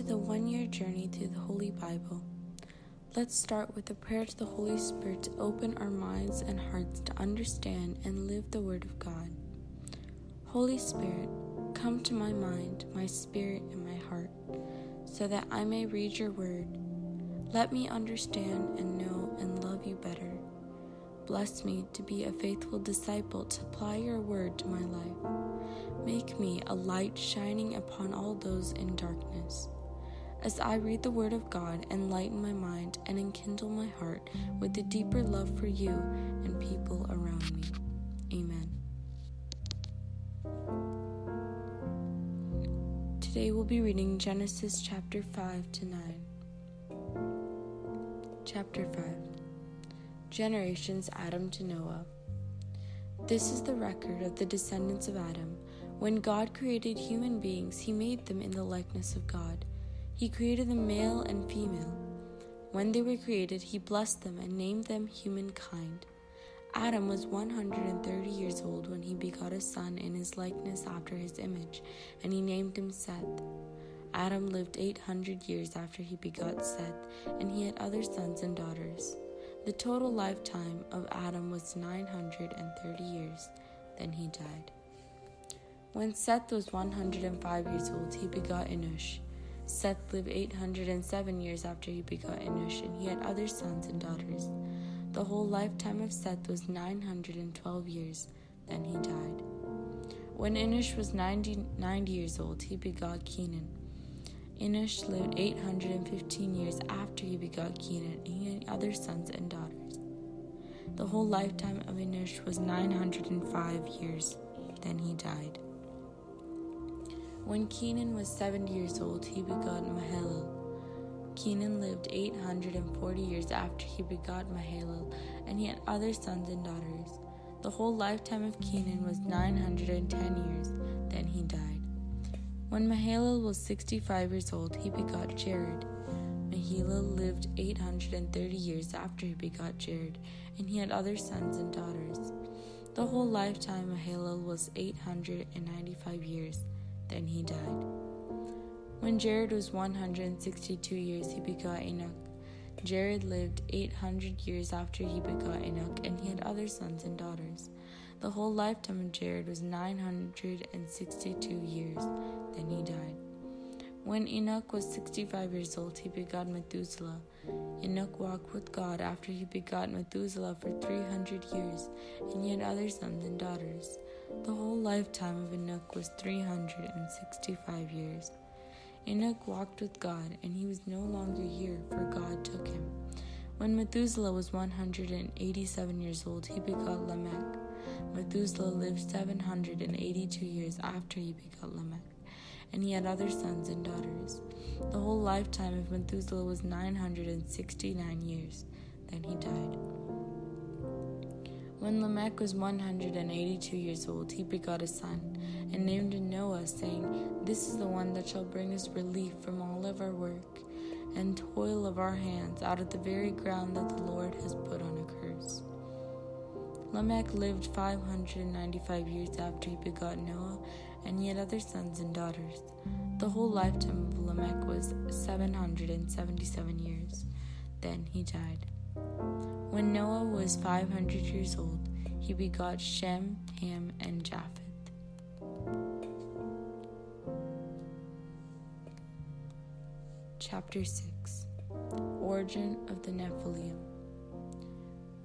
to the one year journey through the Holy Bible. Let's start with a prayer to the Holy Spirit to open our minds and hearts to understand and live the Word of God. Holy Spirit, come to my mind, my spirit, and my heart, so that I may read your Word. Let me understand and know and love you better. Bless me to be a faithful disciple to apply your Word to my life. Make me a light shining upon all those in darkness. As I read the Word of God, enlighten my mind and enkindle my heart with a deeper love for you and people around me. Amen. Today we'll be reading Genesis chapter 5 to 9. Chapter 5 Generations Adam to Noah. This is the record of the descendants of Adam when God created human beings, he made them in the likeness of God. He created them male and female. When they were created, he blessed them and named them humankind. Adam was 130 years old when he begot a son in his likeness after his image, and he named him Seth. Adam lived 800 years after he begot Seth, and he had other sons and daughters. The total lifetime of Adam was 930 years. Then he died. When Seth was 105 years old, he begot Enosh. Seth lived 807 years after he begot Enosh, and he had other sons and daughters. The whole lifetime of Seth was 912 years. Then he died. When Enosh was 90, 90 years old, he begot Kenan. Enosh lived 815 years after he begot Kenan, and he had other sons and daughters. The whole lifetime of Enosh was 905 years. Then he died. When Kenan was 70 years old, he begot Mahalalel. Kenan lived 840 years after he begot Mahalalel, and he had other sons and daughters. The whole lifetime of Kenan was 910 years, then he died. When Mahalalel was 65 years old, he begot Jared. Mahalalel lived 830 years after he begot Jared, and he had other sons and daughters. The whole lifetime of Mahalalel was 895 years, then he died. When Jared was 162 years, he begot Enoch. Jared lived 800 years after he begot Enoch, and he had other sons and daughters. The whole lifetime of Jared was 962 years. Then he died. When Enoch was 65 years old, he begot Methuselah. Enoch walked with God after he begot Methuselah for 300 years, and he had other sons and daughters. The whole lifetime of Enoch was 365 years. Enoch walked with God, and he was no longer here, for God took him. When Methuselah was 187 years old, he begot Lamech. Methuselah lived 782 years after he begot Lamech, and he had other sons and daughters. The whole lifetime of Methuselah was 969 years. Then he died. When Lamech was 182 years old, he begot a son, and named him Noah, saying, This is the one that shall bring us relief from all of our work and toil of our hands out of the very ground that the Lord has put on a curse. Lamech lived 595 years after he begot Noah, and he had other sons and daughters. The whole lifetime of Lamech was 777 years. Then he died. When Noah was 500 years old, he begot Shem, Ham, and Japheth. Chapter 6 Origin of the Nephilim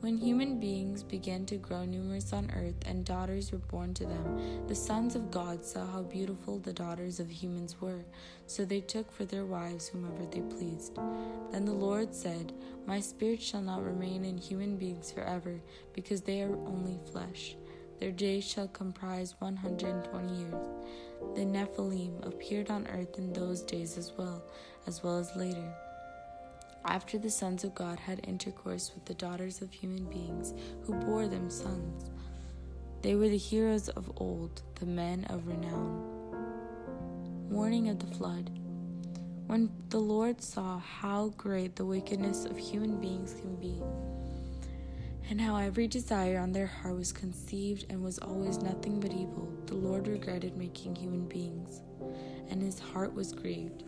when human beings began to grow numerous on earth and daughters were born to them, the sons of God saw how beautiful the daughters of humans were, so they took for their wives whomever they pleased. Then the Lord said, My spirit shall not remain in human beings forever, because they are only flesh. Their days shall comprise 120 years. The Nephilim appeared on earth in those days as well, as well as later after the sons of God had intercourse with the daughters of human beings who bore them sons. They were the heroes of old, the men of renown. Warning of the flood. When the Lord saw how great the wickedness of human beings can be, and how every desire on their heart was conceived and was always nothing but evil, the Lord regretted making human beings, and his heart was grieved.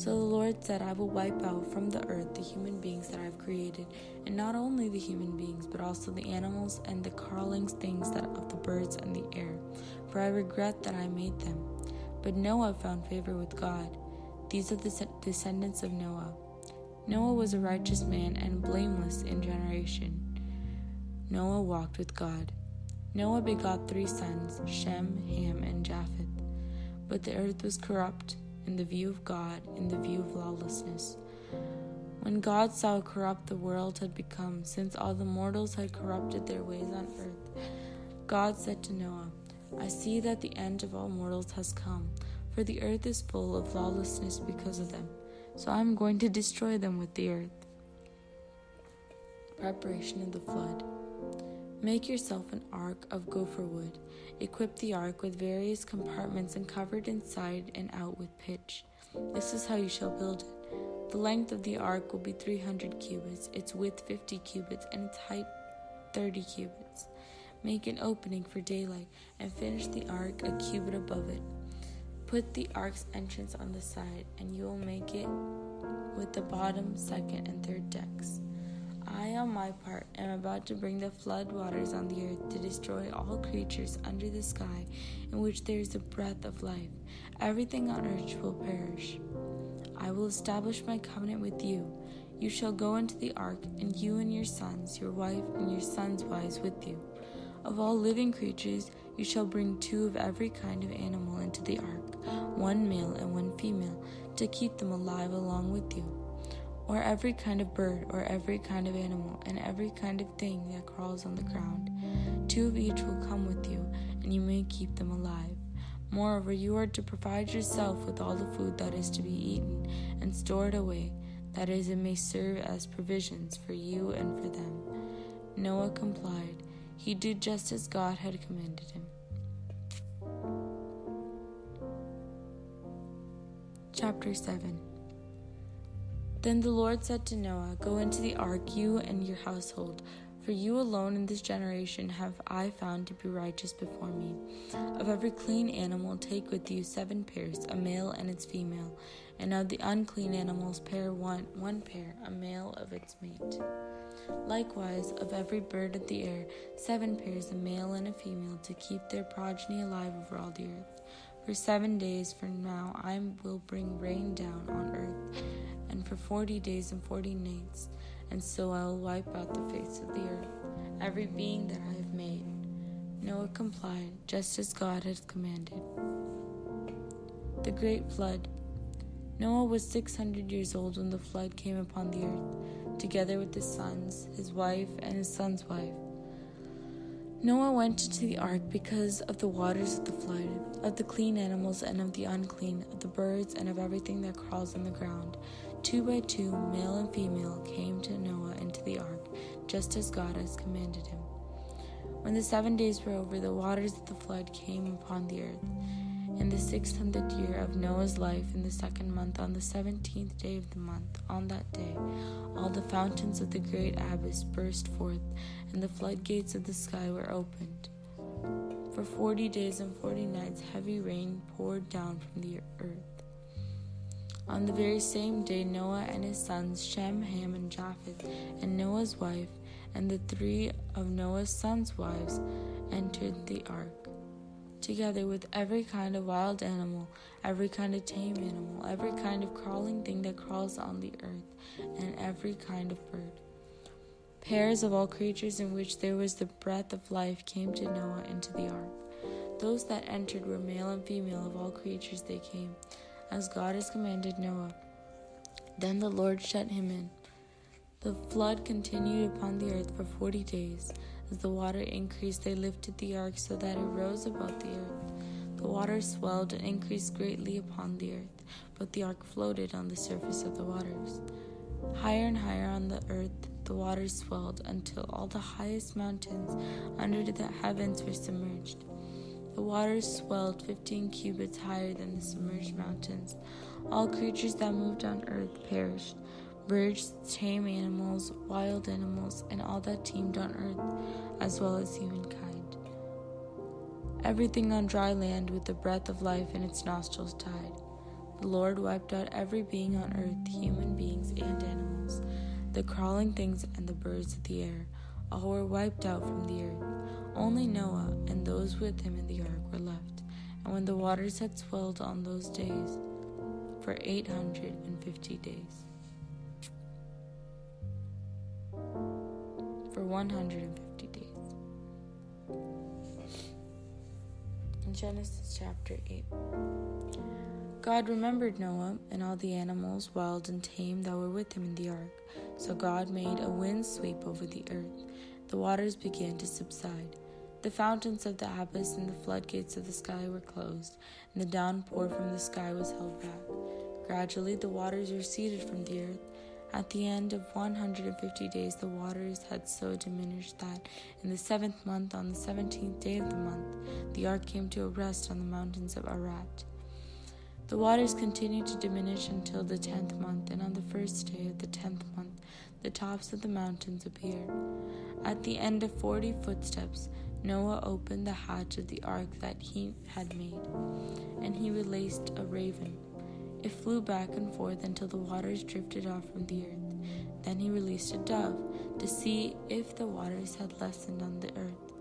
So the Lord said, I will wipe out from the earth the human beings that I have created, and not only the human beings, but also the animals and the crawling things that of the birds and the air, for I regret that I made them. But Noah found favor with God. These are the descendants of Noah. Noah was a righteous man and blameless in generation. Noah walked with God. Noah begot three sons, Shem, Ham, and Japheth. But the earth was corrupt in the view of God, in the view of lawlessness. When God saw how corrupt the world had become, since all the mortals had corrupted their ways on earth, God said to Noah, I see that the end of all mortals has come, for the earth is full of lawlessness because of them. So I am going to destroy them with the earth. Preparation of the flood. Make yourself an ark of gopher wood. Equip the ark with various compartments and cover it inside and out with pitch. This is how you shall build it. The length of the ark will be 300 cubits, its width 50 cubits, and its height 30 cubits. Make an opening for daylight and finish the ark a cubit above it. Put the ark's entrance on the side, and you will make it with the bottom, second, and third decks. I, on my part, am about to bring the flood waters on the earth to destroy all creatures under the sky in which there is a breath of life. Everything on earth will perish. I will establish my covenant with you. You shall go into the ark, and you and your sons, your wife, and your sons' wives with you. Of all living creatures, you shall bring two of every kind of animal into the ark, one male and one female, to keep them alive along with you or every kind of bird, or every kind of animal, and every kind of thing that crawls on the ground. Two of each will come with you, and you may keep them alive. Moreover, you are to provide yourself with all the food that is to be eaten, and store it away, that is, it may serve as provisions for you and for them. Noah complied. He did just as God had commanded him. Chapter 7 then the Lord said to Noah, Go into the ark, you and your household, for you alone in this generation have I found to be righteous before me. Of every clean animal, take with you seven pairs, a male and its female, and of the unclean animals, pair one, one pair, a male of its mate. Likewise, of every bird of the air, seven pairs, a male and a female, to keep their progeny alive over all the earth. For seven days from now I will bring rain down on earth and for forty days and forty nights, and so I will wipe out the face of the earth, every being that I have made. Noah complied, just as God had commanded. The Great Flood. Noah was six hundred years old when the flood came upon the earth, together with his sons, his wife, and his son's wife. Noah went into the ark because of the waters of the flood, of the clean animals and of the unclean, of the birds and of everything that crawls on the ground. Two by two, male and female, came to Noah into the ark, just as God has commanded him. When the seven days were over, the waters of the flood came upon the earth. In the six hundredth year of Noah's life, in the second month, on the seventeenth day of the month, on that day, all the fountains of the great abyss burst forth, and the floodgates of the sky were opened. For forty days and forty nights, heavy rain poured down from the earth. On the very same day, Noah and his sons, Shem, Ham, and Japheth, and Noah's wife, and the three of Noah's sons' wives entered the ark, together with every kind of wild animal, every kind of tame animal, every kind of crawling thing that crawls on the earth, and every kind of bird. Pairs of all creatures in which there was the breath of life came to Noah into the ark. Those that entered were male and female of all creatures they came as God has commanded Noah. Then the Lord shut him in. The flood continued upon the earth for forty days. As the water increased, they lifted the ark so that it rose above the earth. The water swelled and increased greatly upon the earth, but the ark floated on the surface of the waters. Higher and higher on the earth, the waters swelled until all the highest mountains under the heavens were submerged. The waters swelled fifteen cubits higher than the submerged mountains. All creatures that moved on earth perished birds, tame animals, wild animals, and all that teemed on earth, as well as humankind. Everything on dry land with the breath of life in its nostrils died. The Lord wiped out every being on earth, human beings and animals, the crawling things and the birds of the air. All were wiped out from the earth. Only Noah and those with him in the ark were left. And when the waters had swelled on those days, for 850 days. For 150 days. In Genesis chapter 8. God remembered Noah and all the animals, wild and tame, that were with him in the ark. So God made a wind sweep over the earth. The waters began to subside. The fountains of the abyss and the floodgates of the sky were closed, and the downpour from the sky was held back. Gradually, the waters receded from the earth. At the end of 150 days, the waters had so diminished that in the seventh month, on the seventeenth day of the month, the ark came to a rest on the mountains of Ararat. The waters continued to diminish until the tenth month, and on the first day of the tenth month, the tops of the mountains appeared. At the end of forty footsteps, Noah opened the hatch of the ark that he had made, and he released a raven. It flew back and forth until the waters drifted off from the earth. Then he released a dove to see if the waters had lessened on the earth.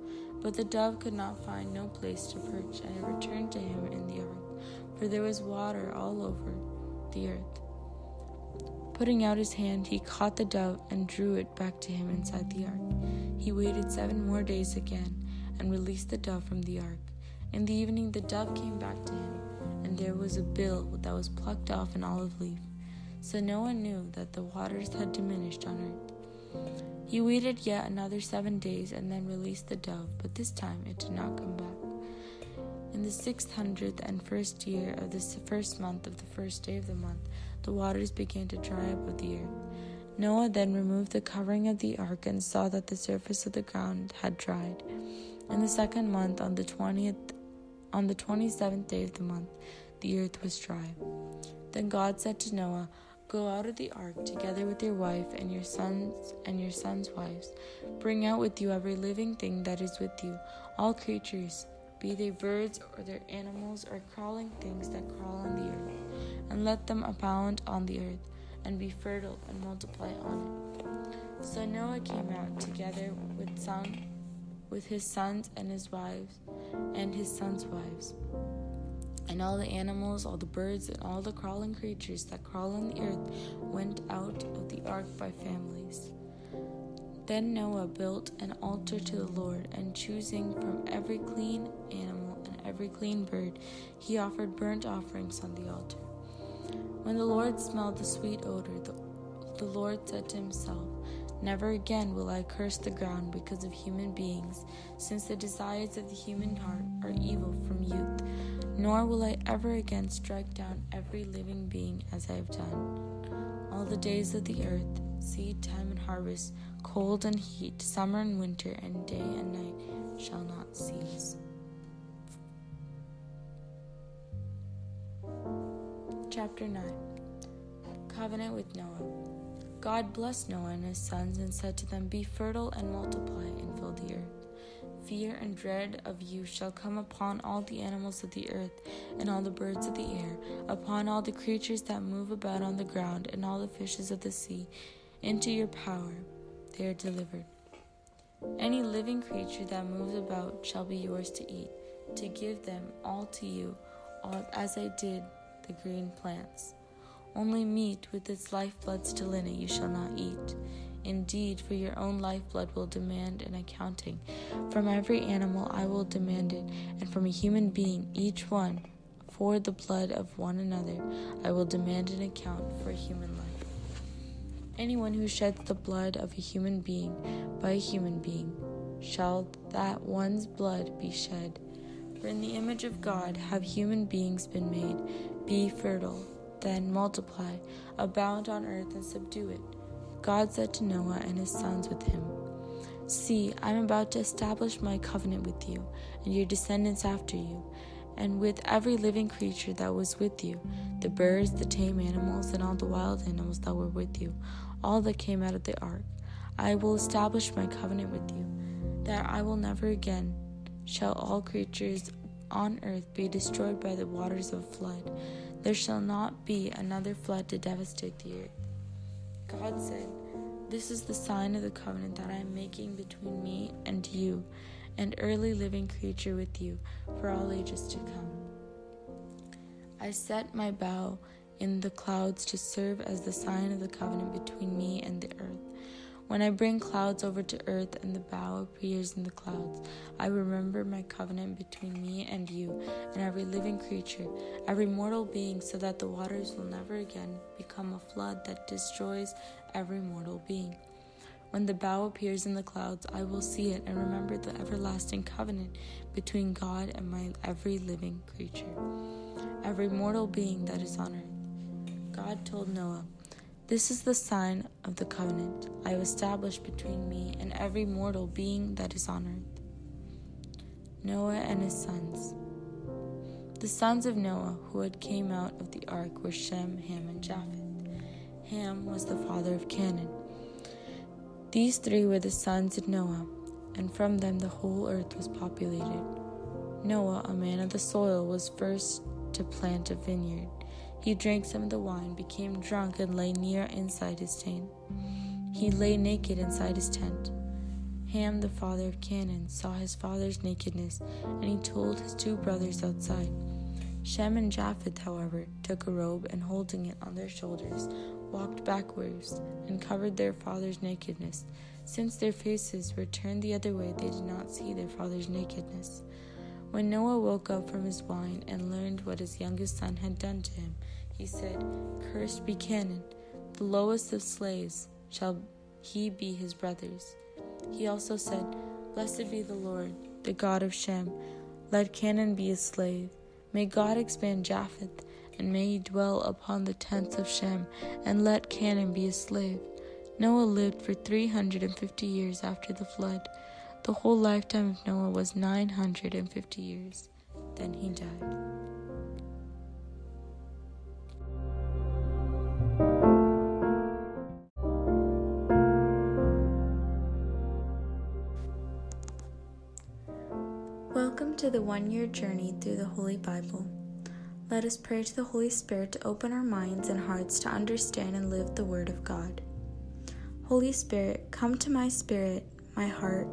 But the dove could not find no place to perch, and it returned to him in the ark, for there was water all over the earth. Putting out his hand, he caught the dove and drew it back to him inside the ark. He waited seven more days again and released the dove from the ark. In the evening, the dove came back to him, and there was a bill that was plucked off an olive leaf. So Noah knew that the waters had diminished on earth. He waited yet another seven days and then released the dove, but this time it did not come back. In the six hundredth and first year of the first month of the first day of the month, the waters began to dry up of the earth. Noah then removed the covering of the ark and saw that the surface of the ground had dried. In the second month, on the twentieth, on the twenty-seventh day of the month, the earth was dry. Then God said to Noah, Go out of the ark together with your wife and your sons and your sons' wives. Bring out with you every living thing that is with you, all creatures, be they birds or their animals or crawling things that crawl on the earth, and let them abound on the earth, and be fertile and multiply on it. So Noah came out together with some with his sons and his wives and his sons' wives. And all the animals, all the birds, and all the crawling creatures that crawl on the earth went out of the ark by families. Then Noah built an altar to the Lord, and choosing from every clean animal and every clean bird, he offered burnt offerings on the altar. When the Lord smelled the sweet odor, the, the Lord said to himself, Never again will I curse the ground because of human beings, since the desires of the human heart are evil from youth. Nor will I ever again strike down every living being as I have done. All the days of the earth, seed time and harvest, cold and heat, summer and winter, and day and night shall not cease. Chapter 9 Covenant with Noah. God blessed Noah and his sons and said to them, Be fertile and multiply and fill the earth. Fear and dread of you shall come upon all the animals of the earth and all the birds of the air, upon all the creatures that move about on the ground and all the fishes of the sea. Into your power they are delivered. Any living creature that moves about shall be yours to eat, to give them all to you, all as I did the green plants. Only meat with its lifeblood still in it you shall not eat. Indeed, for your own lifeblood will demand an accounting. From every animal I will demand it, and from a human being, each one, for the blood of one another, I will demand an account for human life. Anyone who sheds the blood of a human being by a human being, shall that one's blood be shed. For in the image of God have human beings been made. Be fertile then multiply, abound on earth, and subdue it. God said to Noah and his sons with him, See, I am about to establish my covenant with you and your descendants after you, and with every living creature that was with you the birds, the tame animals, and all the wild animals that were with you, all that came out of the ark. I will establish my covenant with you, that I will never again shall all creatures on earth be destroyed by the waters of flood there shall not be another flood to devastate the earth. God said, This is the sign of the covenant that I am making between me and you, and early living creature with you, for all ages to come. I set my bow in the clouds to serve as the sign of the covenant between me and the earth. When I bring clouds over to earth and the bow appears in the clouds, I remember my covenant between me and you and every living creature, every mortal being, so that the waters will never again become a flood that destroys every mortal being. When the bow appears in the clouds, I will see it and remember the everlasting covenant between God and my every living creature, every mortal being that is on earth. God told Noah, this is the sign of the covenant I have established between me and every mortal being that is on earth. Noah and his sons. The sons of Noah who had came out of the ark were Shem, Ham, and Japheth. Ham was the father of Canaan. These three were the sons of Noah, and from them the whole earth was populated. Noah, a man of the soil, was first to plant a vineyard. He drank some of the wine, became drunk, and lay near inside his tent. He lay naked inside his tent. Ham, the father of Canaan, saw his father's nakedness, and he told his two brothers outside. Shem and Japheth, however, took a robe and holding it on their shoulders, walked backwards and covered their father's nakedness. Since their faces were turned the other way, they did not see their father's nakedness. When Noah woke up from his wine and learned what his youngest son had done to him, he said, Cursed be Canaan, the lowest of slaves shall he be his brothers. He also said, Blessed be the Lord, the God of Shem. Let Canaan be his slave. May God expand Japheth, and may he dwell upon the tents of Shem, and let Canaan be his slave. Noah lived for three hundred and fifty years after the flood. The whole lifetime of Noah was nine hundred and fifty years. Then he died. Welcome to the one year journey through the Holy Bible. Let us pray to the Holy Spirit to open our minds and hearts to understand and live the Word of God. Holy Spirit, come to my spirit, my heart,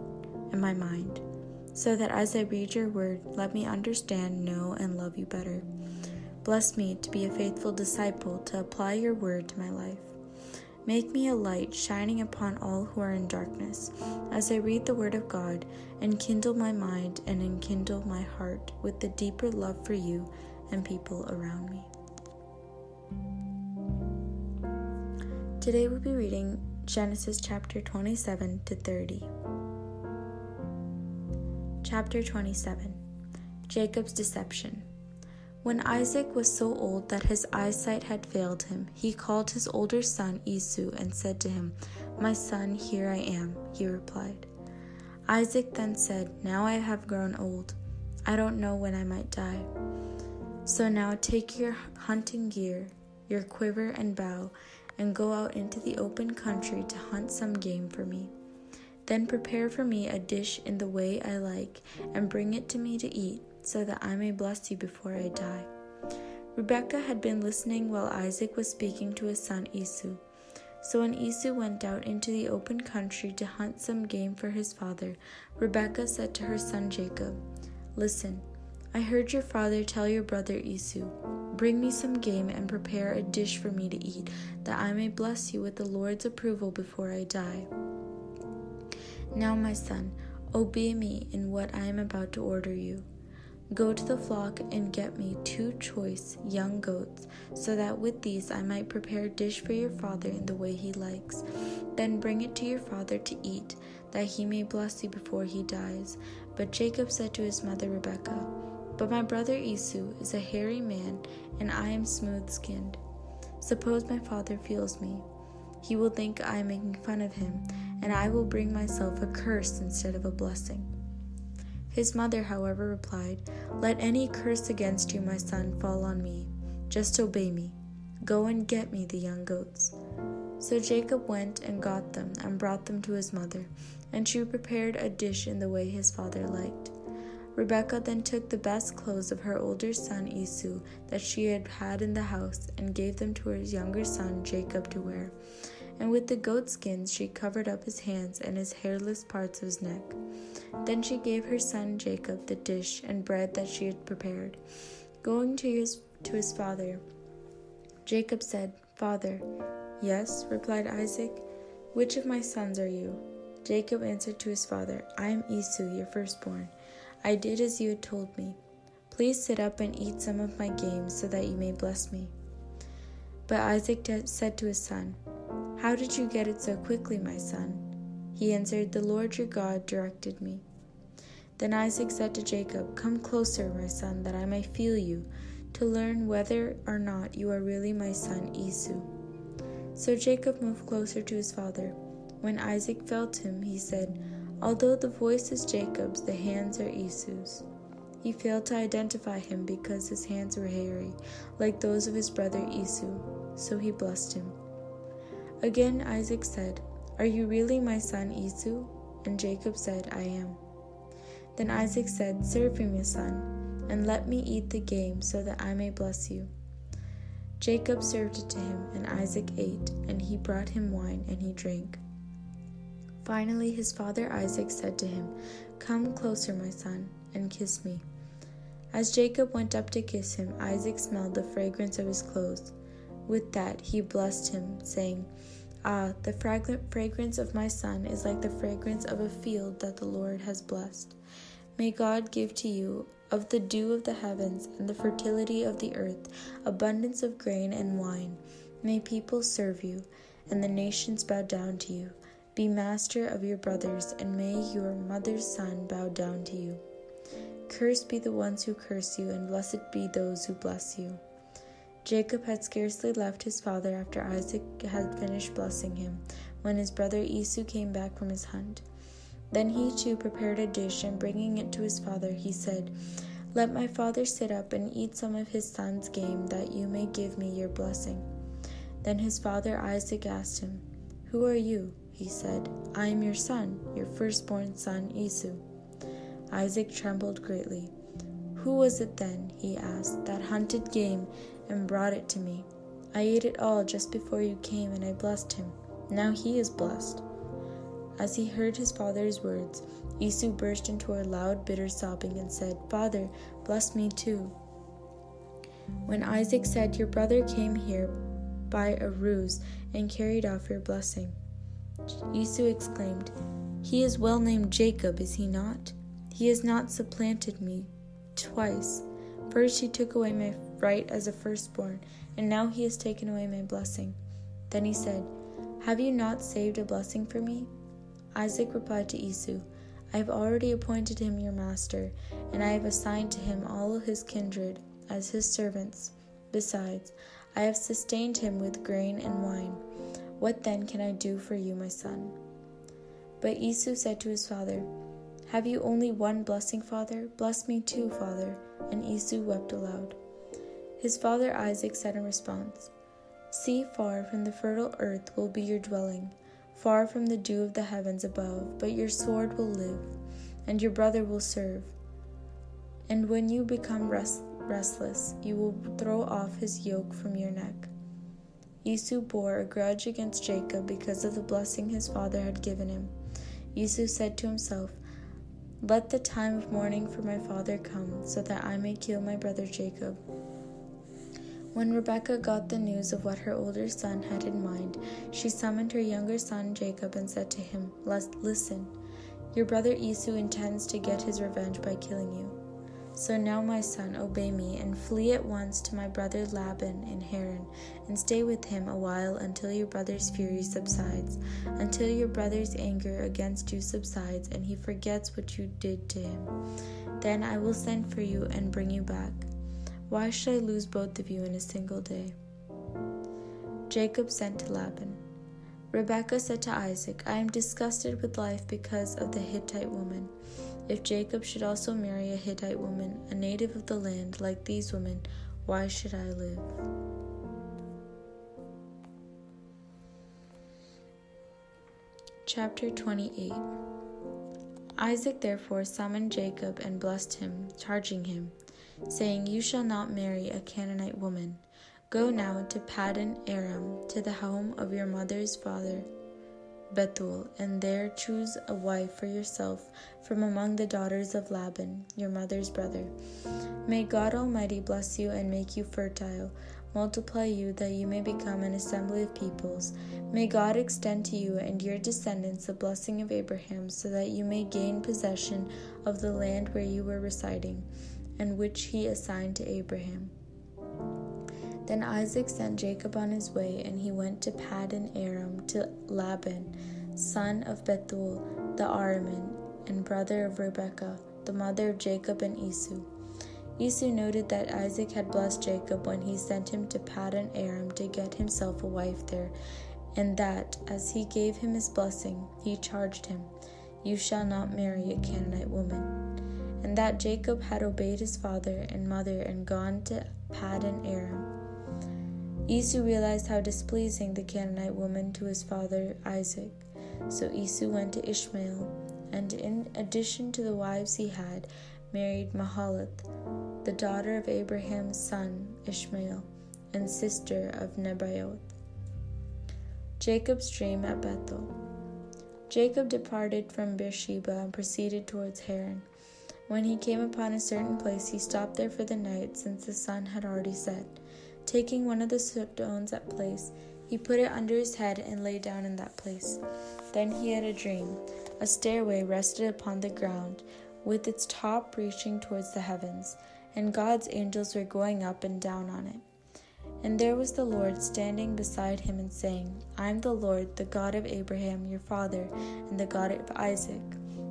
and my mind, so that as I read your Word, let me understand, know, and love you better. Bless me to be a faithful disciple to apply your Word to my life. Make me a light shining upon all who are in darkness, as I read the Word of God, enkindle my mind and enkindle my heart with the deeper love for you and people around me. Today we'll be reading Genesis chapter 27 to 30. Chapter 27 Jacob's Deception. When Isaac was so old that his eyesight had failed him, he called his older son Esau and said to him, My son, here I am, he replied. Isaac then said, Now I have grown old. I don't know when I might die. So now take your hunting gear, your quiver and bow, and go out into the open country to hunt some game for me. Then prepare for me a dish in the way I like, and bring it to me to eat so that I may bless you before I die. Rebekah had been listening while Isaac was speaking to his son Esau. So when Esau went out into the open country to hunt some game for his father, Rebekah said to her son Jacob, Listen, I heard your father tell your brother Esau, Bring me some game and prepare a dish for me to eat, that I may bless you with the Lord's approval before I die. Now, my son, obey me in what I am about to order you. Go to the flock and get me two choice young goats, so that with these I might prepare a dish for your father in the way he likes. Then bring it to your father to eat, that he may bless you before he dies. But Jacob said to his mother Rebekah, But my brother Esau is a hairy man, and I am smooth skinned. Suppose my father feels me. He will think I am making fun of him, and I will bring myself a curse instead of a blessing. His mother, however, replied, Let any curse against you, my son, fall on me. Just obey me. Go and get me the young goats. So Jacob went and got them and brought them to his mother, and she prepared a dish in the way his father liked. Rebekah then took the best clothes of her older son Esau that she had had in the house and gave them to her younger son Jacob to wear. And with the goat skins she covered up his hands and his hairless parts of his neck. Then she gave her son Jacob the dish and bread that she had prepared. Going to his, to his father, Jacob said, Father. Yes, replied Isaac. Which of my sons are you? Jacob answered to his father, I am Esau, your firstborn. I did as you had told me. Please sit up and eat some of my game so that you may bless me. But Isaac said to his son, How did you get it so quickly, my son? He answered, The Lord your God directed me. Then Isaac said to Jacob, Come closer, my son, that I may feel you, to learn whether or not you are really my son Esau. So Jacob moved closer to his father. When Isaac felt him, he said, Although the voice is Jacob's, the hands are Esau's. He failed to identify him because his hands were hairy, like those of his brother Esau, so he blessed him. Again Isaac said, Are you really my son Esau? And Jacob said, I am. Then Isaac said, Serve me, my son, and let me eat the game so that I may bless you. Jacob served it to him, and Isaac ate, and he brought him wine, and he drank. Finally, his father Isaac said to him, Come closer, my son, and kiss me. As Jacob went up to kiss him, Isaac smelled the fragrance of his clothes. With that, he blessed him, saying, Ah, the fragrance of my son is like the fragrance of a field that the Lord has blessed. May God give to you of the dew of the heavens and the fertility of the earth abundance of grain and wine. May people serve you, and the nations bow down to you. Be master of your brothers, and may your mother's son bow down to you. Cursed be the ones who curse you, and blessed be those who bless you. Jacob had scarcely left his father after Isaac had finished blessing him, when his brother Esau came back from his hunt. Then he too prepared a dish, and bringing it to his father, he said, Let my father sit up and eat some of his son's game, that you may give me your blessing. Then his father Isaac asked him, Who are you? he said, I am your son, your firstborn son Esau. Isaac trembled greatly. Who was it then, he asked, that hunted game and brought it to me? I ate it all just before you came, and I blessed him. Now he is blessed. As he heard his father's words, Esau burst into a loud, bitter sobbing and said, Father, bless me too. When Isaac said, Your brother came here by a ruse and carried off your blessing. Esau exclaimed, He is well named Jacob, is he not? He has not supplanted me twice. First he took away my right as a firstborn, and now he has taken away my blessing. Then he said, Have you not saved a blessing for me? Isaac replied to Esau, I have already appointed him your master, and I have assigned to him all his kindred as his servants. Besides, I have sustained him with grain and wine. What then can I do for you, my son? But Esau said to his father, Have you only one blessing, father? Bless me too, father. And Esau wept aloud. His father Isaac said in response, See, far from the fertile earth will be your dwelling, far from the dew of the heavens above, but your sword will live, and your brother will serve. And when you become rest- restless, you will throw off his yoke from your neck. Esau bore a grudge against Jacob because of the blessing his father had given him. Esau said to himself, Let the time of mourning for my father come, so that I may kill my brother Jacob. When Rebekah got the news of what her older son had in mind, she summoned her younger son Jacob and said to him, Listen, your brother Esau intends to get his revenge by killing you. So now, my son, obey me, and flee at once to my brother Laban in Haran, and stay with him a while until your brother's fury subsides, until your brother's anger against you subsides, and he forgets what you did to him. Then I will send for you and bring you back. Why should I lose both of you in a single day? Jacob sent to Laban. Rebekah said to Isaac, I am disgusted with life because of the Hittite woman. If Jacob should also marry a Hittite woman, a native of the land, like these women, why should I live? Chapter 28 Isaac therefore summoned Jacob and blessed him, charging him, saying, You shall not marry a Canaanite woman. Go now to Paddan Aram, to the home of your mother's father, Bethuel, and there choose a wife for yourself from among the daughters of Laban, your mother's brother. May God Almighty bless you and make you fertile multiply you that you may become an assembly of peoples. May God extend to you and your descendants the blessing of Abraham, so that you may gain possession of the land where you were residing, and which he assigned to Abraham. Then Isaac sent Jacob on his way, and he went to Paddan Aram to Laban, son of Bethuel the Aramean, and brother of Rebekah, the mother of Jacob and Esau. Esau noted that Isaac had blessed Jacob when he sent him to Paddan Aram to get himself a wife there, and that, as he gave him his blessing, he charged him, You shall not marry a Canaanite woman. And that Jacob had obeyed his father and mother and gone to Paddan Aram. Esau realized how displeasing the Canaanite woman to his father Isaac. So Esau went to Ishmael, and in addition to the wives he had, married Mahalath, the daughter of Abraham's son Ishmael, and sister of Nebaioth. Jacob's dream at Bethel. Jacob departed from Beersheba and proceeded towards Haran. When he came upon a certain place, he stopped there for the night, since the sun had already set. Taking one of the stones at place, he put it under his head and lay down in that place. Then he had a dream. A stairway rested upon the ground, with its top reaching towards the heavens, and God's angels were going up and down on it. And there was the Lord standing beside him and saying, I am the Lord, the God of Abraham your father, and the God of Isaac.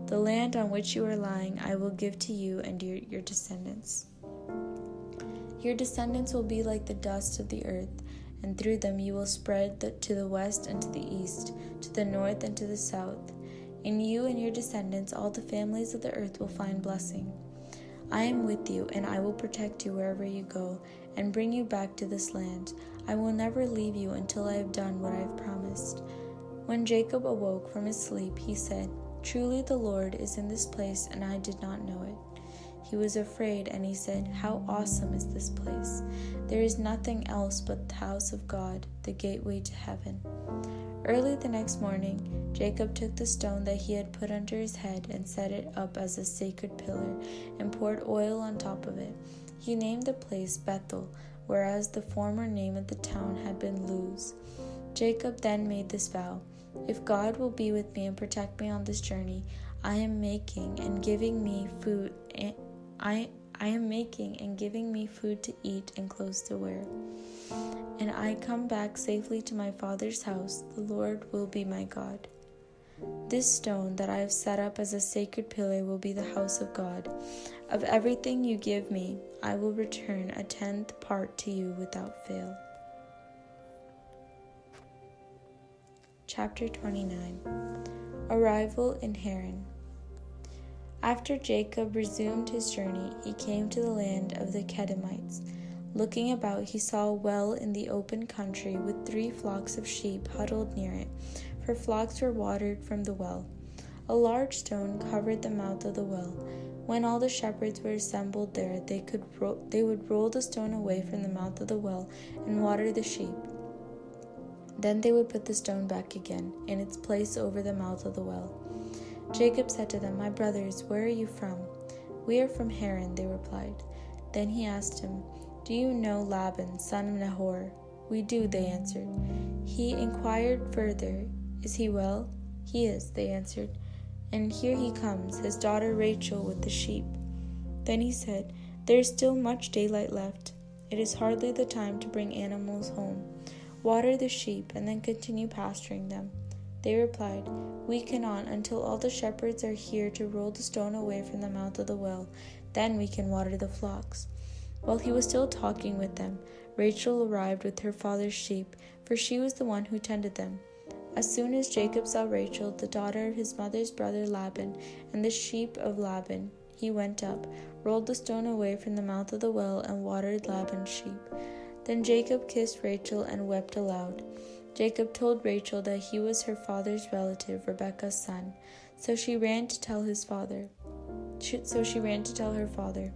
The land on which you are lying I will give to you and your, your descendants. Your descendants will be like the dust of the earth, and through them you will spread the, to the west and to the east, to the north and to the south. In you and your descendants, all the families of the earth will find blessing. I am with you, and I will protect you wherever you go, and bring you back to this land. I will never leave you until I have done what I have promised. When Jacob awoke from his sleep, he said, Truly the Lord is in this place, and I did not know it. He was afraid, and he said, How awesome is this place! There is nothing else but the house of God, the gateway to heaven. Early the next morning, Jacob took the stone that he had put under his head and set it up as a sacred pillar and poured oil on top of it. He named the place Bethel, whereas the former name of the town had been Luz. Jacob then made this vow If God will be with me and protect me on this journey, I am making and giving me food. I, I am making and giving me food to eat and clothes to wear and I come back safely to my Father's house, the Lord will be my God. This stone that I have set up as a sacred pillar will be the house of God. Of everything you give me, I will return a tenth part to you without fail. Chapter 29 Arrival in Haran. After Jacob resumed his journey, he came to the land of the Kedemites Looking about, he saw a well in the open country with three flocks of sheep huddled near it, for flocks were watered from the well. A large stone covered the mouth of the well. When all the shepherds were assembled there, they could ro- they would roll the stone away from the mouth of the well and water the sheep. Then they would put the stone back again in its place over the mouth of the well. Jacob said to them, My brothers, where are you from? We are from Haran, they replied. Then he asked him, do you know Laban, son of Nahor? We do, they answered. He inquired further, Is he well? He is, they answered. And here he comes, his daughter Rachel with the sheep. Then he said, There is still much daylight left. It is hardly the time to bring animals home. Water the sheep, and then continue pasturing them. They replied, We cannot until all the shepherds are here to roll the stone away from the mouth of the well. Then we can water the flocks. While he was still talking with them, Rachel arrived with her father's sheep, for she was the one who tended them. As soon as Jacob saw Rachel, the daughter of his mother's brother Laban, and the sheep of Laban, he went up, rolled the stone away from the mouth of the well, and watered Laban's sheep. Then Jacob kissed Rachel and wept aloud. Jacob told Rachel that he was her father's relative, Rebekah's son. So she ran to tell his father. So she ran to tell her father.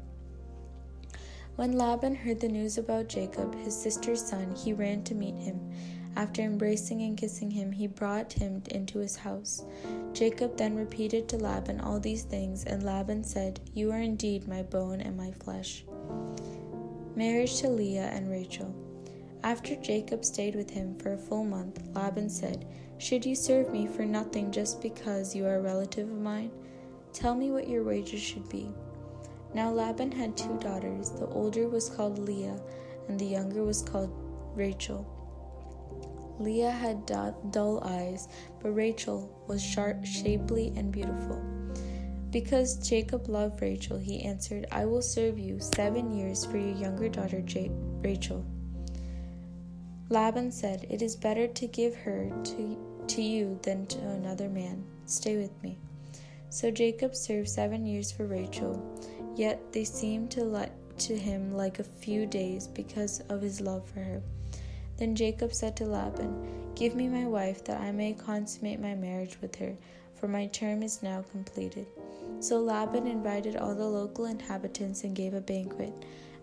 When Laban heard the news about Jacob, his sister's son, he ran to meet him. After embracing and kissing him, he brought him into his house. Jacob then repeated to Laban all these things, and Laban said, You are indeed my bone and my flesh. Marriage to Leah and Rachel. After Jacob stayed with him for a full month, Laban said, Should you serve me for nothing just because you are a relative of mine? Tell me what your wages should be. Now Laban had two daughters. The older was called Leah, and the younger was called Rachel. Leah had dull eyes, but Rachel was sharp, shapely, and beautiful. Because Jacob loved Rachel, he answered, I will serve you seven years for your younger daughter Rachel. Laban said, It is better to give her to, to you than to another man. Stay with me. So Jacob served seven years for Rachel yet they seemed to, to him like a few days because of his love for her. Then Jacob said to Laban, Give me my wife, that I may consummate my marriage with her, for my term is now completed. So Laban invited all the local inhabitants and gave a banquet.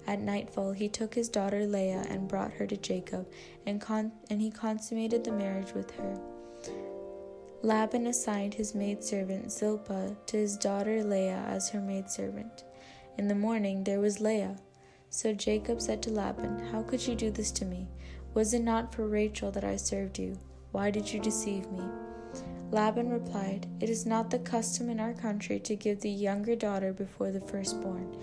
At nightfall, he took his daughter Leah and brought her to Jacob, and, con- and he consummated the marriage with her. Laban assigned his maidservant Zilpah to his daughter Leah as her maidservant. In the morning there was Leah. So Jacob said to Laban, How could you do this to me? Was it not for Rachel that I served you? Why did you deceive me? Laban replied, It is not the custom in our country to give the younger daughter before the firstborn.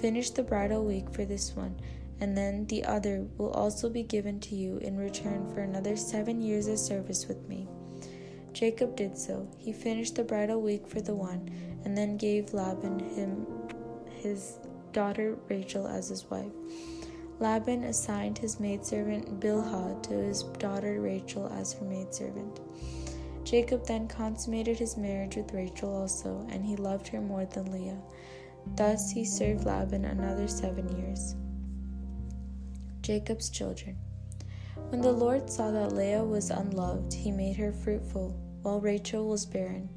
Finish the bridal week for this one, and then the other will also be given to you in return for another seven years of service with me. Jacob did so. He finished the bridal week for the one, and then gave Laban him his daughter Rachel as his wife. Laban assigned his maidservant Bilhah to his daughter Rachel as her maidservant. Jacob then consummated his marriage with Rachel also, and he loved her more than Leah. Thus he served Laban another seven years. Jacob's children. When the Lord saw that Leah was unloved, he made her fruitful, while Rachel was barren.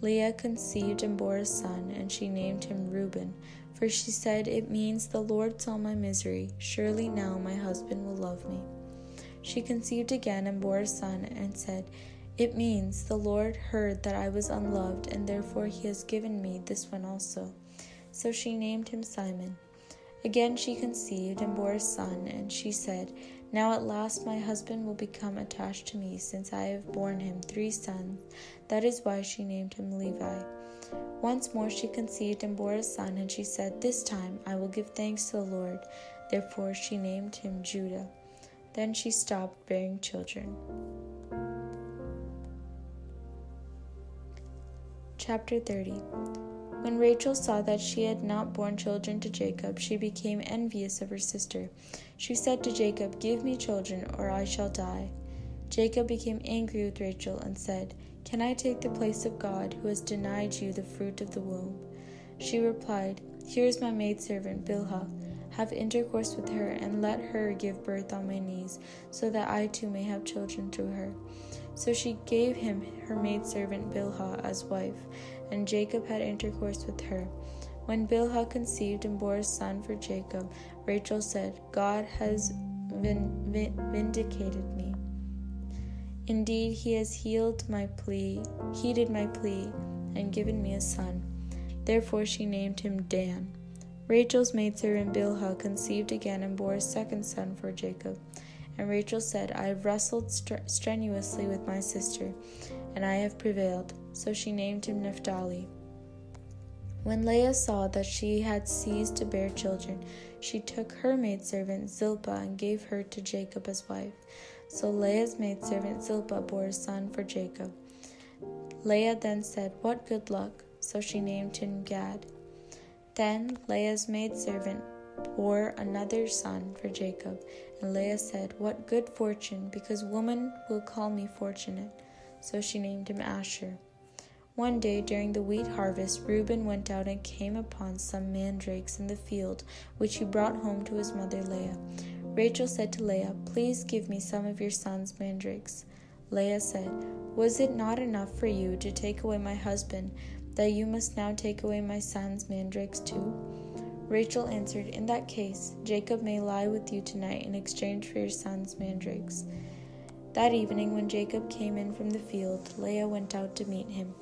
Leah conceived and bore a son, and she named him Reuben, for she said, It means the Lord saw my misery. Surely now my husband will love me. She conceived again and bore a son, and said, It means the Lord heard that I was unloved, and therefore he has given me this one also. So she named him Simon. Again she conceived and bore a son, and she said, now at last my husband will become attached to me, since I have borne him three sons. That is why she named him Levi. Once more she conceived and bore a son, and she said, This time I will give thanks to the Lord. Therefore she named him Judah. Then she stopped bearing children. Chapter 30 When Rachel saw that she had not borne children to Jacob, she became envious of her sister. She said to Jacob, Give me children, or I shall die. Jacob became angry with Rachel and said, Can I take the place of God, who has denied you the fruit of the womb? She replied, Here is my maidservant Bilhah. Have intercourse with her, and let her give birth on my knees, so that I too may have children through her. So she gave him her maidservant Bilhah as wife, and Jacob had intercourse with her. When Bilhah conceived and bore a son for Jacob, Rachel said, God has vindicated me. Indeed, he has healed my plea, heeded my plea, and given me a son. Therefore she named him Dan. Rachel's maidservant Bilhah conceived again and bore a second son for Jacob. And Rachel said, I have wrestled strenuously with my sister, and I have prevailed. So she named him Naphtali. When Leah saw that she had ceased to bear children, she took her maidservant Zilpah and gave her to Jacob as wife. So Leah's maidservant Zilpah bore a son for Jacob. Leah then said, What good luck! So she named him Gad. Then Leah's maidservant bore another son for Jacob, and Leah said, What good fortune, because woman will call me fortunate. So she named him Asher. One day during the wheat harvest, Reuben went out and came upon some mandrakes in the field, which he brought home to his mother Leah. Rachel said to Leah, Please give me some of your son's mandrakes. Leah said, Was it not enough for you to take away my husband, that you must now take away my son's mandrakes too? Rachel answered, In that case, Jacob may lie with you tonight in exchange for your son's mandrakes. That evening, when Jacob came in from the field, Leah went out to meet him.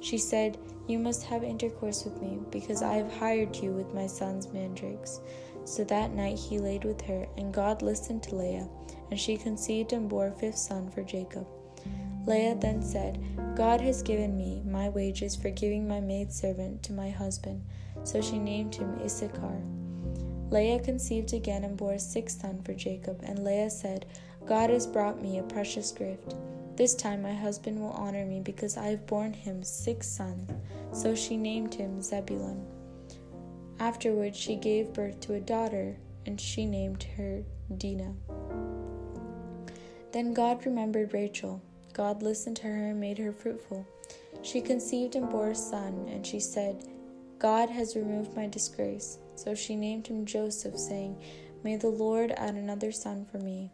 She said, You must have intercourse with me, because I have hired you with my son's mandrakes. So that night he laid with her, and God listened to Leah, and she conceived and bore a fifth son for Jacob. Leah then said, God has given me my wages for giving my maidservant to my husband. So she named him Issachar. Leah conceived again and bore a sixth son for Jacob, and Leah said, God has brought me a precious gift. This time my husband will honor me because I have borne him six sons. So she named him Zebulun. Afterwards she gave birth to a daughter, and she named her Dinah. Then God remembered Rachel. God listened to her and made her fruitful. She conceived and bore a son, and she said, God has removed my disgrace. So she named him Joseph, saying, May the Lord add another son for me.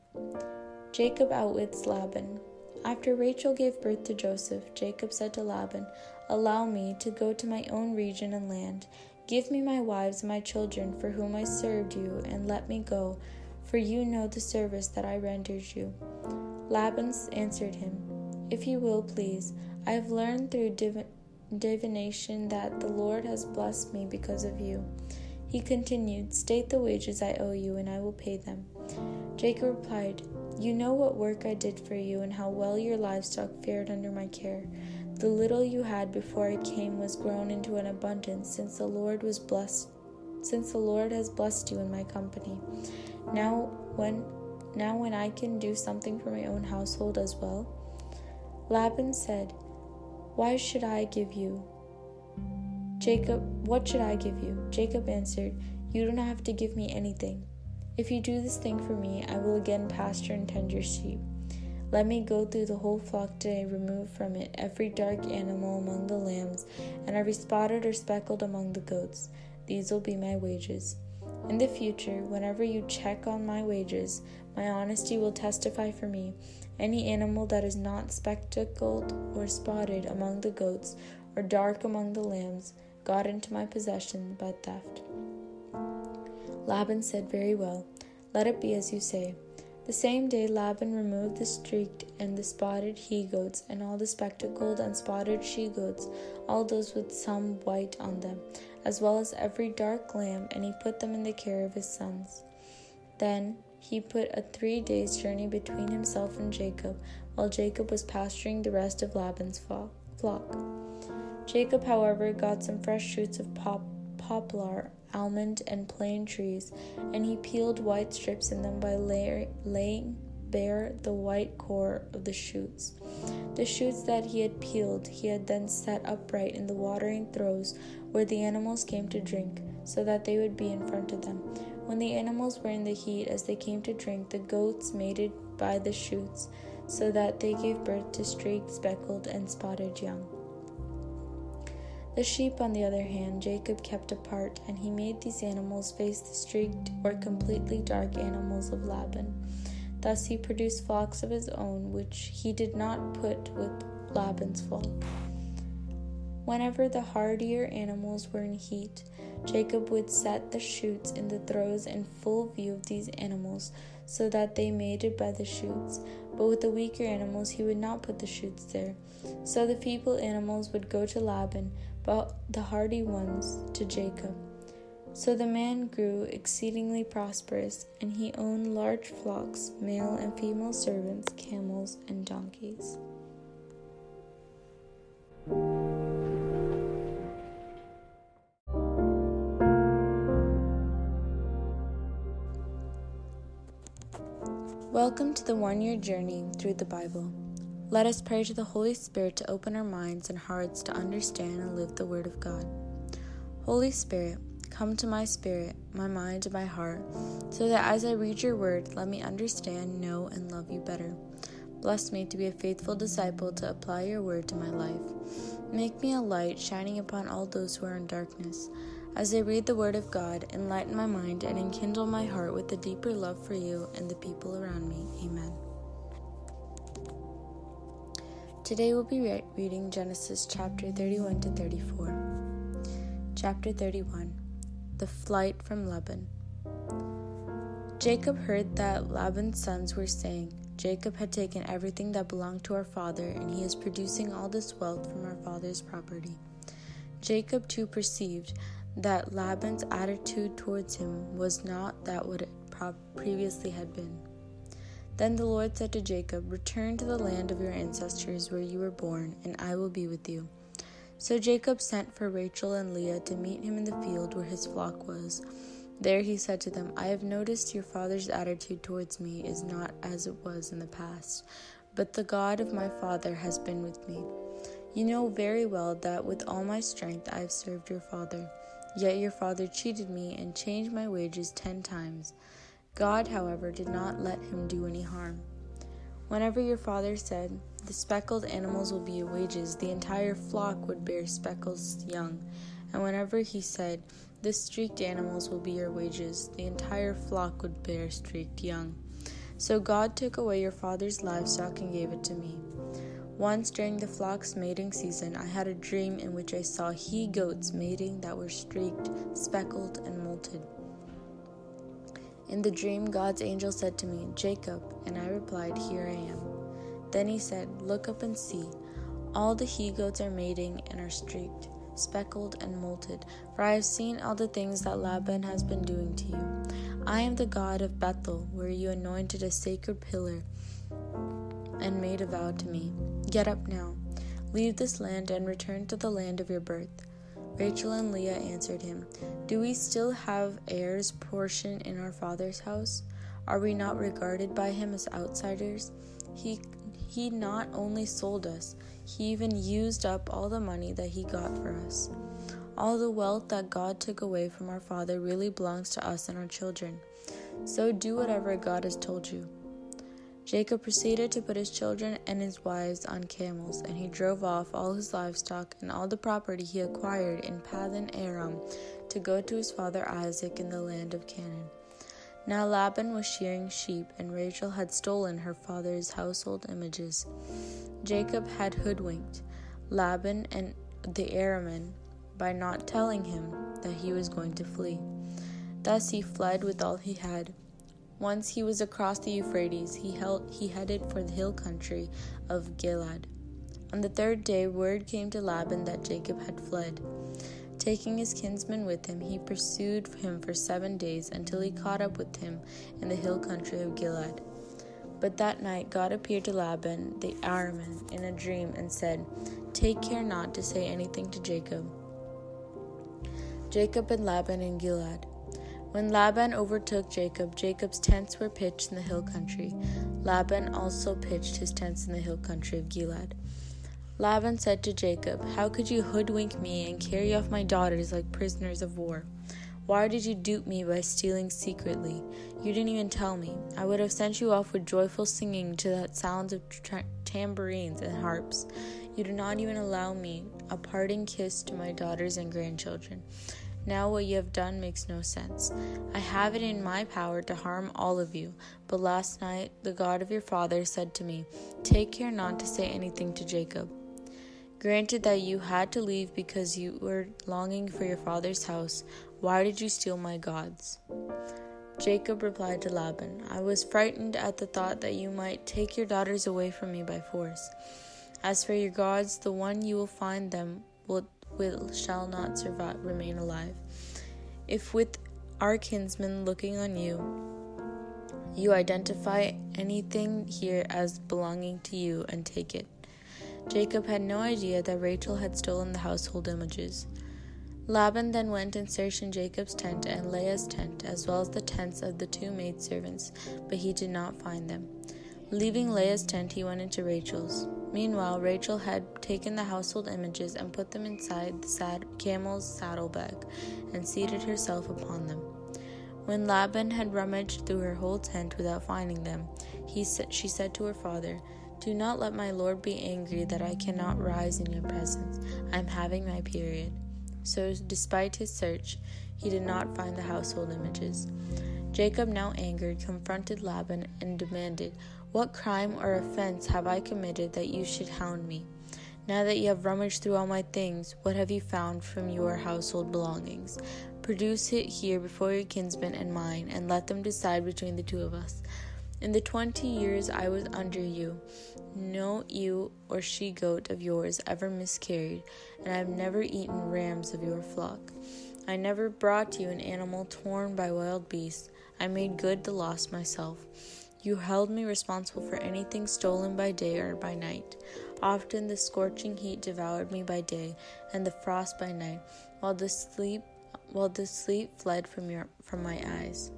Jacob outwits Laban. After Rachel gave birth to Joseph, Jacob said to Laban, Allow me to go to my own region and land. Give me my wives and my children for whom I served you, and let me go, for you know the service that I rendered you. Laban answered him, If you will, please. I have learned through div- divination that the Lord has blessed me because of you. He continued, State the wages I owe you, and I will pay them. Jacob replied, you know what work I did for you and how well your livestock fared under my care. The little you had before I came was grown into an abundance since the Lord was blessed since the Lord has blessed you in my company. Now when now when I can do something for my own household as well. Laban said, Why should I give you? Jacob, what should I give you? Jacob answered, You don't have to give me anything. If you do this thing for me, I will again pasture and tend your sheep. Let me go through the whole flock today, remove from it every dark animal among the lambs, and every spotted or speckled among the goats. These will be my wages. In the future, whenever you check on my wages, my honesty will testify for me. Any animal that is not spectacled or spotted among the goats, or dark among the lambs, got into my possession by theft. Laban said, Very well, let it be as you say. The same day Laban removed the streaked and the spotted he goats, and all the spectacled and spotted she goats, all those with some white on them, as well as every dark lamb, and he put them in the care of his sons. Then he put a three days' journey between himself and Jacob, while Jacob was pasturing the rest of Laban's flock. Jacob, however, got some fresh shoots of pop- poplar almond, and plane trees, and he peeled white strips in them by lay- laying bare the white core of the shoots. The shoots that he had peeled he had then set upright in the watering troughs where the animals came to drink, so that they would be in front of them. When the animals were in the heat as they came to drink, the goats mated by the shoots, so that they gave birth to streaked, speckled, and spotted young. The sheep, on the other hand, Jacob kept apart, and he made these animals face the streaked or completely dark animals of Laban. Thus he produced flocks of his own, which he did not put with Laban's flock. Whenever the hardier animals were in heat, Jacob would set the shoots in the troughs in full view of these animals, so that they mated by the shoots. But with the weaker animals, he would not put the shoots there. So the feeble animals would go to Laban, but the hardy ones to Jacob. So the man grew exceedingly prosperous, and he owned large flocks, male and female servants, camels, and donkeys. Welcome to the one year journey through the Bible. Let us pray to the Holy Spirit to open our minds and hearts to understand and live the Word of God. Holy Spirit, come to my spirit, my mind, and my heart, so that as I read your Word, let me understand, know, and love you better. Bless me to be a faithful disciple to apply your Word to my life. Make me a light shining upon all those who are in darkness. As I read the Word of God, enlighten my mind and enkindle my heart with a deeper love for you and the people around me. Amen. Today we'll be re- reading Genesis chapter 31 to 34. Chapter 31 The Flight from Laban. Jacob heard that Laban's sons were saying, Jacob had taken everything that belonged to our father, and he is producing all this wealth from our father's property. Jacob too perceived that Laban's attitude towards him was not that what it previously had been. Then the Lord said to Jacob, Return to the land of your ancestors where you were born, and I will be with you. So Jacob sent for Rachel and Leah to meet him in the field where his flock was. There he said to them, I have noticed your father's attitude towards me is not as it was in the past, but the God of my father has been with me. You know very well that with all my strength I have served your father. Yet your father cheated me and changed my wages ten times. God, however, did not let him do any harm. Whenever your father said, The speckled animals will be your wages, the entire flock would bear speckles young. And whenever he said, The streaked animals will be your wages, the entire flock would bear streaked young. So God took away your father's livestock and gave it to me. Once during the flock's mating season, I had a dream in which I saw he goats mating that were streaked, speckled, and molted. In the dream, God's angel said to me, Jacob, and I replied, Here I am. Then he said, Look up and see. All the he goats are mating and are streaked, speckled, and molted, for I have seen all the things that Laban has been doing to you. I am the God of Bethel, where you anointed a sacred pillar and made a vow to me. Get up now, leave this land, and return to the land of your birth. Rachel and Leah answered him, Do we still have heirs portion in our father's house? Are we not regarded by him as outsiders? He he not only sold us, he even used up all the money that he got for us. All the wealth that God took away from our father really belongs to us and our children. So do whatever God has told you. Jacob proceeded to put his children and his wives on camels, and he drove off all his livestock and all the property he acquired in Paddan Aram to go to his father Isaac in the land of Canaan. Now Laban was shearing sheep, and Rachel had stolen her father's household images. Jacob had hoodwinked Laban and the Aramean by not telling him that he was going to flee. Thus he fled with all he had. Once he was across the Euphrates, he, held, he headed for the hill country of Gilead. On the third day, word came to Laban that Jacob had fled. Taking his kinsman with him, he pursued him for seven days until he caught up with him in the hill country of Gilead. But that night God appeared to Laban the Aramean in a dream and said, Take care not to say anything to Jacob. Jacob and Laban in Gilead. When Laban overtook Jacob, Jacob's tents were pitched in the hill country. Laban also pitched his tents in the hill country of Gilead. Laban said to Jacob, How could you hoodwink me and carry off my daughters like prisoners of war? Why did you dupe me by stealing secretly? You didn't even tell me. I would have sent you off with joyful singing to the sounds of tra- tambourines and harps. You did not even allow me a parting kiss to my daughters and grandchildren. Now what you have done makes no sense. I have it in my power to harm all of you, but last night the God of your father said to me, Take care not to say anything to Jacob. Granted that you had to leave because you were longing for your father's house, why did you steal my gods? Jacob replied to Laban, I was frightened at the thought that you might take your daughters away from me by force. As for your gods, the one you will find them will will shall not survive remain alive. If with our kinsmen looking on you, you identify anything here as belonging to you and take it. Jacob had no idea that Rachel had stolen the household images. Laban then went and searched in Jacob's tent and Leah's tent, as well as the tents of the two maidservants, but he did not find them. Leaving Leah's tent, he went into Rachel's. Meanwhile, Rachel had taken the household images and put them inside the sad- camel's saddlebag and seated herself upon them. When Laban had rummaged through her whole tent without finding them, he sa- she said to her father, Do not let my lord be angry that I cannot rise in your presence. I am having my period. So, despite his search, he did not find the household images. Jacob, now angered, confronted Laban and demanded, What crime or offense have I committed that you should hound me? Now that you have rummaged through all my things, what have you found from your household belongings? Produce it here before your kinsmen and mine, and let them decide between the two of us. In the twenty years I was under you, no ewe or she goat of yours ever miscarried, and I have never eaten rams of your flock. I never brought you an animal torn by wild beasts. I made good the loss myself. You held me responsible for anything stolen by day or by night. Often the scorching heat devoured me by day, and the frost by night, while the sleep while the sleep fled from your from my eyes.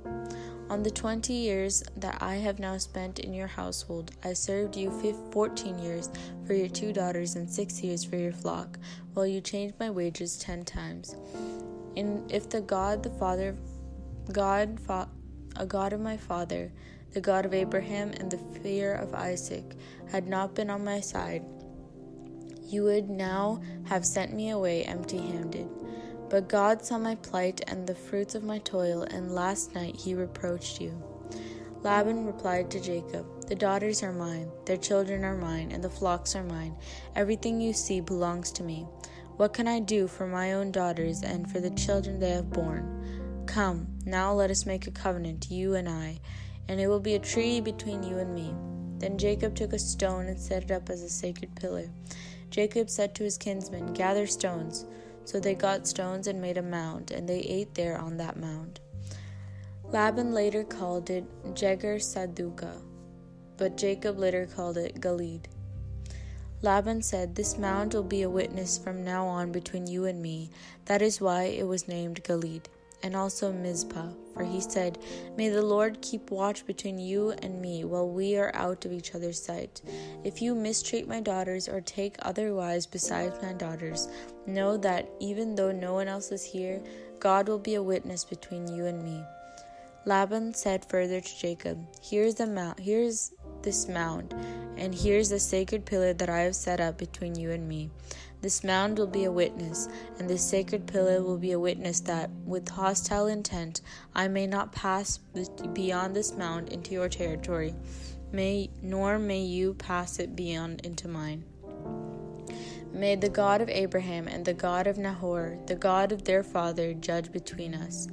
On the twenty years that I have now spent in your household, I served you fourteen years for your two daughters and six years for your flock, while you changed my wages ten times. And if the God, the Father, God, fa- a God of my father, the God of Abraham and the fear of Isaac, had not been on my side, you would now have sent me away empty handed. But God saw my plight and the fruits of my toil, and last night he reproached you. Laban replied to Jacob, The daughters are mine, their children are mine, and the flocks are mine. Everything you see belongs to me. What can I do for my own daughters and for the children they have borne? Come, now let us make a covenant, you and I and it will be a treaty between you and me. Then Jacob took a stone and set it up as a sacred pillar. Jacob said to his kinsmen, Gather stones. So they got stones and made a mound, and they ate there on that mound. Laban later called it Jegar Sahadutha, but Jacob later called it Gilead. Laban said, This mound will be a witness from now on between you and me. That is why it was named Gilead and also Mizpah, for he said, May the Lord keep watch between you and me while we are out of each other's sight. If you mistreat my daughters or take other wives besides my daughters, know that even though no one else is here, God will be a witness between you and me. Laban said further to Jacob, Here's the mount, here's this mound, and here's the sacred pillar that I have set up between you and me. This mound will be a witness, and this sacred pillar will be a witness that, with hostile intent, I may not pass beyond this mound into your territory, may, nor may you pass it beyond into mine. May the God of Abraham and the God of Nahor, the God of their father, judge between us.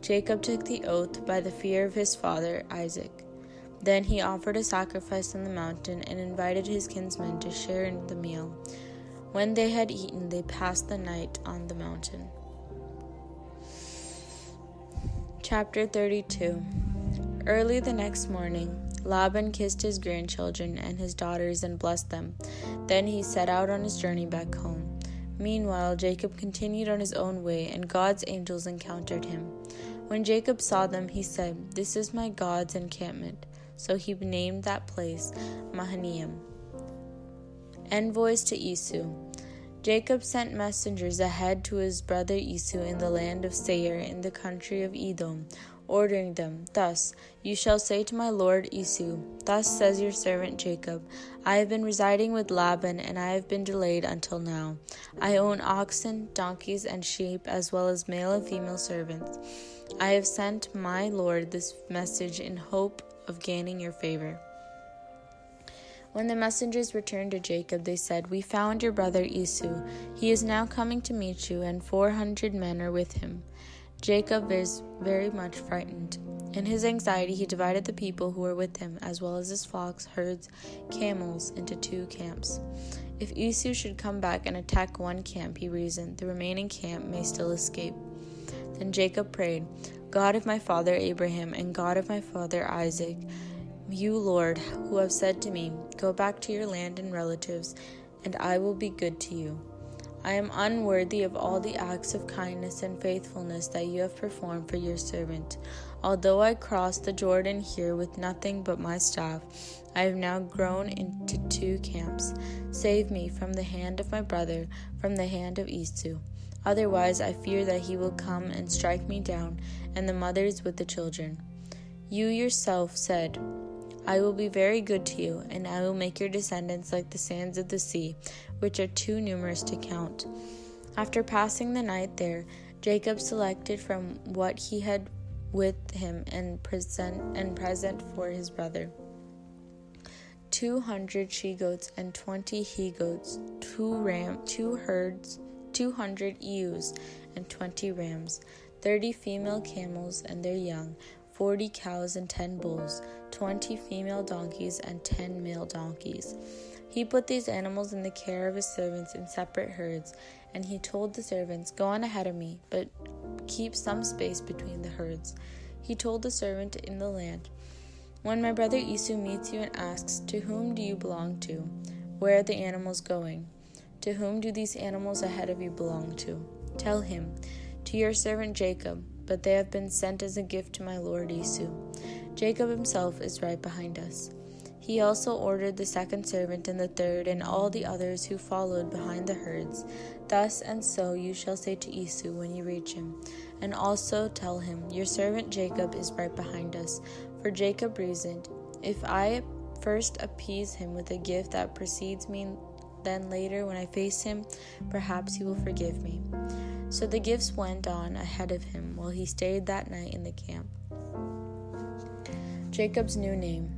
Jacob took the oath by the fear of his father Isaac. Then he offered a sacrifice on the mountain and invited his kinsmen to share in the meal. When they had eaten, they passed the night on the mountain. Chapter 32 Early the next morning, Laban kissed his grandchildren and his daughters and blessed them. Then he set out on his journey back home. Meanwhile, Jacob continued on his own way, and God's angels encountered him. When Jacob saw them, he said, This is my God's encampment. So he named that place Mahanaim. Envoys to Esau. Jacob sent messengers ahead to his brother Esau in the land of Seir in the country of Edom, ordering them, Thus, you shall say to my lord Esau, Thus says your servant Jacob, I have been residing with Laban, and I have been delayed until now. I own oxen, donkeys, and sheep, as well as male and female servants. I have sent my lord this message in hope of gaining your favor. When the messengers returned to Jacob, they said, We found your brother Esau. He is now coming to meet you, and four hundred men are with him. Jacob is very much frightened. In his anxiety, he divided the people who were with him, as well as his flocks, herds, camels, into two camps. If Esau should come back and attack one camp, he reasoned, the remaining camp may still escape. Then Jacob prayed, God of my father Abraham and God of my father Isaac, you, Lord, who have said to me, Go back to your land and relatives, and I will be good to you. I am unworthy of all the acts of kindness and faithfulness that you have performed for your servant. Although I crossed the Jordan here with nothing but my staff, I have now grown into two camps. Save me from the hand of my brother, from the hand of Esau. Otherwise, I fear that he will come and strike me down, and the mothers with the children. You yourself said, I will be very good to you, and I will make your descendants like the sands of the sea, which are too numerous to count. After passing the night there, Jacob selected from what he had with him and present and present for his brother. two hundred she goats and twenty he goats, two ram, two herds, two hundred ewes and twenty rams, thirty female camels and their young, forty cows and ten bulls, twenty female donkeys and ten male donkeys. He put these animals in the care of his servants in separate herds, and he told the servants, Go on ahead of me, but keep some space between the herds. He told the servant in the land, When my brother Esau meets you and asks, To whom do you belong to? Where are the animals going? To whom do these animals ahead of you belong to? Tell him, To your servant Jacob, but they have been sent as a gift to my lord Esau. Jacob himself is right behind us. He also ordered the second servant and the third and all the others who followed behind the herds. Thus and so you shall say to Esau when you reach him. And also tell him, Your servant Jacob is right behind us. For Jacob reasoned, If I first appease him with a gift that precedes me, then later when I face him, perhaps he will forgive me. So the gifts went on ahead of him while he stayed that night in the camp. Jacob's new name.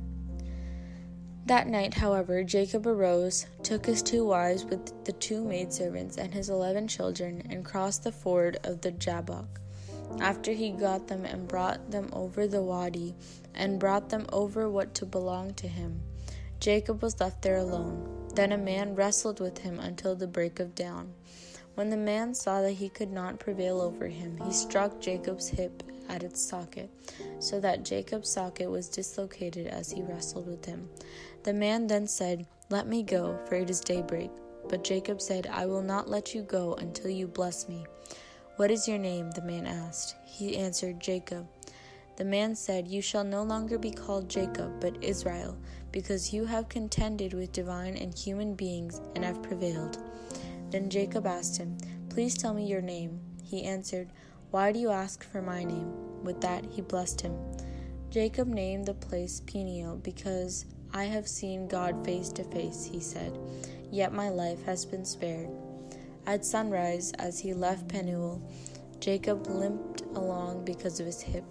That night, however, Jacob arose, took his two wives with the two maidservants and his eleven children, and crossed the ford of the Jabbok. After he got them and brought them over the wadi, and brought them over what to belong to him, Jacob was left there alone. Then a man wrestled with him until the break of dawn. When the man saw that he could not prevail over him, he struck Jacob's hip at its socket, so that Jacob's socket was dislocated as he wrestled with him. The man then said, Let me go, for it is daybreak. But Jacob said, I will not let you go until you bless me. What is your name? the man asked. He answered, Jacob. The man said, You shall no longer be called Jacob, but Israel, because you have contended with divine and human beings and have prevailed. Then Jacob asked him, Please tell me your name. He answered, Why do you ask for my name? With that he blessed him. Jacob named the place Peniel because I have seen God face to face, he said, yet my life has been spared. At sunrise, as he left Penuel, Jacob limped along because of his hip.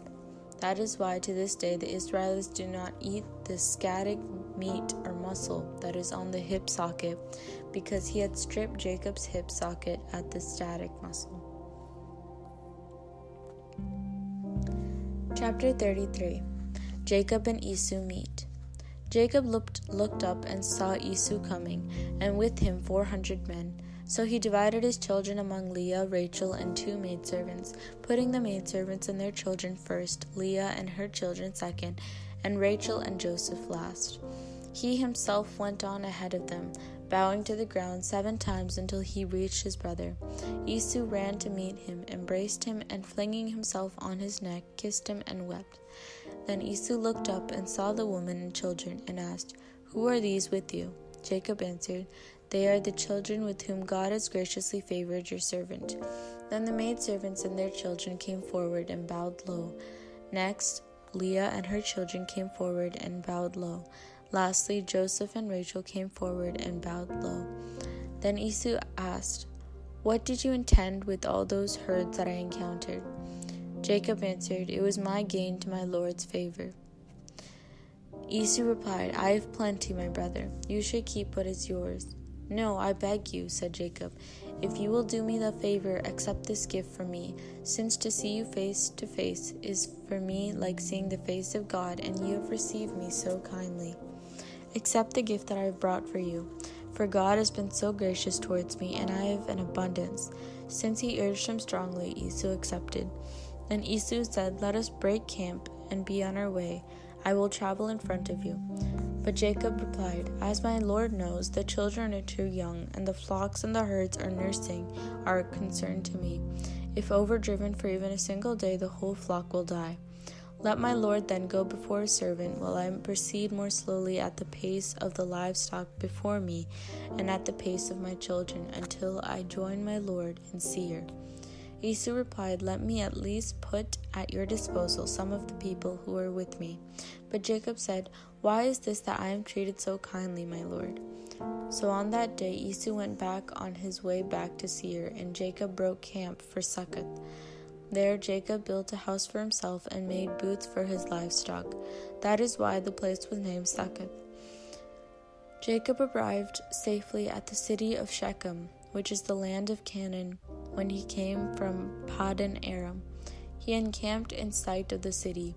That is why to this day the Israelites do not eat the sciatic meat or muscle that is on the hip socket, because he had stripped Jacob's hip socket at the sciatic muscle. Chapter 33 Jacob and Esau meet. Jacob looked, looked up and saw Esau coming, and with him four hundred men. So he divided his children among Leah, Rachel, and two maidservants, putting the maidservants and their children first, Leah and her children second, and Rachel and Joseph last. He himself went on ahead of them, bowing to the ground seven times until he reached his brother. Esau ran to meet him, embraced him, and flinging himself on his neck, kissed him and wept. Then Esau looked up and saw the woman and children, and asked, Who are these with you? Jacob answered, They are the children with whom God has graciously favored your servant. Then the maidservants and their children came forward and bowed low. Next, Leah and her children came forward and bowed low. Lastly, Joseph and Rachel came forward and bowed low. Then Esau asked, What did you intend with all those herds that I encountered? Jacob answered, It was my gain to my Lord's favor. Esau replied, I have plenty, my brother. You should keep what is yours. No, I beg you, said Jacob. If you will do me the favor, accept this gift from me, since to see you face to face is for me like seeing the face of God, and you have received me so kindly. Accept the gift that I have brought for you, for God has been so gracious towards me, and I have an abundance. Since he urged him strongly, Esau accepted. Then Esau said, Let us break camp and be on our way. I will travel in front of you. But Jacob replied, As my Lord knows, the children are too young, and the flocks and the herds are nursing are a concern to me. If overdriven for even a single day, the whole flock will die. Let my Lord then go before his servant, while I proceed more slowly at the pace of the livestock before me, and at the pace of my children, until I join my Lord in Seir. Esau replied, Let me at least put at your disposal some of the people who are with me. But Jacob said, Why is this that I am treated so kindly, my lord? So on that day Esau went back on his way back to Seir, and Jacob broke camp for Succoth. There Jacob built a house for himself and made booths for his livestock. That is why the place was named Succoth. Jacob arrived safely at the city of Shechem, which is the land of Canaan, when he came from Paddan Aram. He encamped in sight of the city.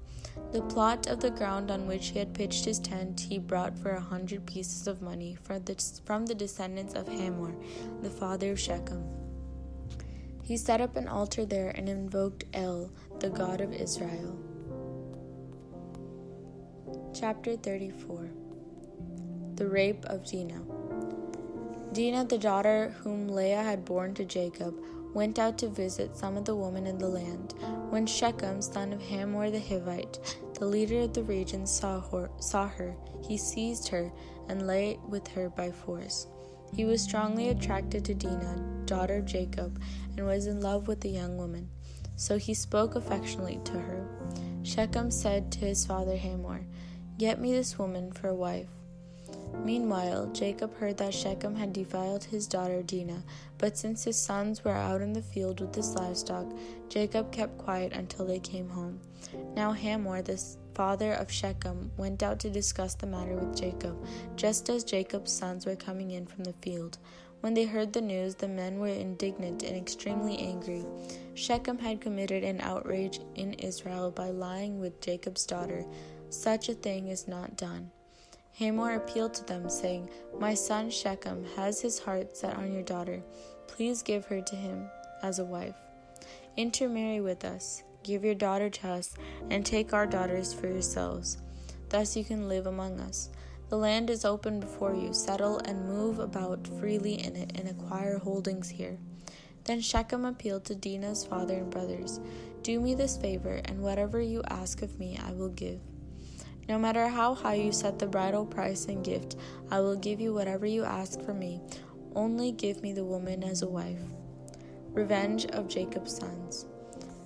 The plot of the ground on which he had pitched his tent he brought for a hundred pieces of money from the descendants of Hamor, the father of Shechem. He set up an altar there and invoked El, the God of Israel. Chapter 34 The Rape of Dinah. Dinah, the daughter whom Leah had borne to Jacob, went out to visit some of the women in the land. When Shechem, son of Hamor the Hivite, the leader of the region, saw her, saw her, he seized her and lay with her by force. He was strongly attracted to Dinah, daughter of Jacob, and was in love with the young woman. So he spoke affectionately to her. Shechem said to his father Hamor, Get me this woman for a wife. Meanwhile, Jacob heard that Shechem had defiled his daughter Dinah, but since his sons were out in the field with his livestock, Jacob kept quiet until they came home. Now Hamor, the father of Shechem, went out to discuss the matter with Jacob, just as Jacob's sons were coming in from the field. When they heard the news, the men were indignant and extremely angry. Shechem had committed an outrage in Israel by lying with Jacob's daughter. Such a thing is not done. Hamor appealed to them, saying, My son Shechem has his heart set on your daughter. Please give her to him as a wife. Intermarry with us, give your daughter to us, and take our daughters for yourselves. Thus you can live among us. The land is open before you. Settle and move about freely in it and acquire holdings here. Then Shechem appealed to Dinah's father and brothers Do me this favor, and whatever you ask of me, I will give. No matter how high you set the bridal price and gift, I will give you whatever you ask for me. Only give me the woman as a wife. Revenge of Jacob's sons.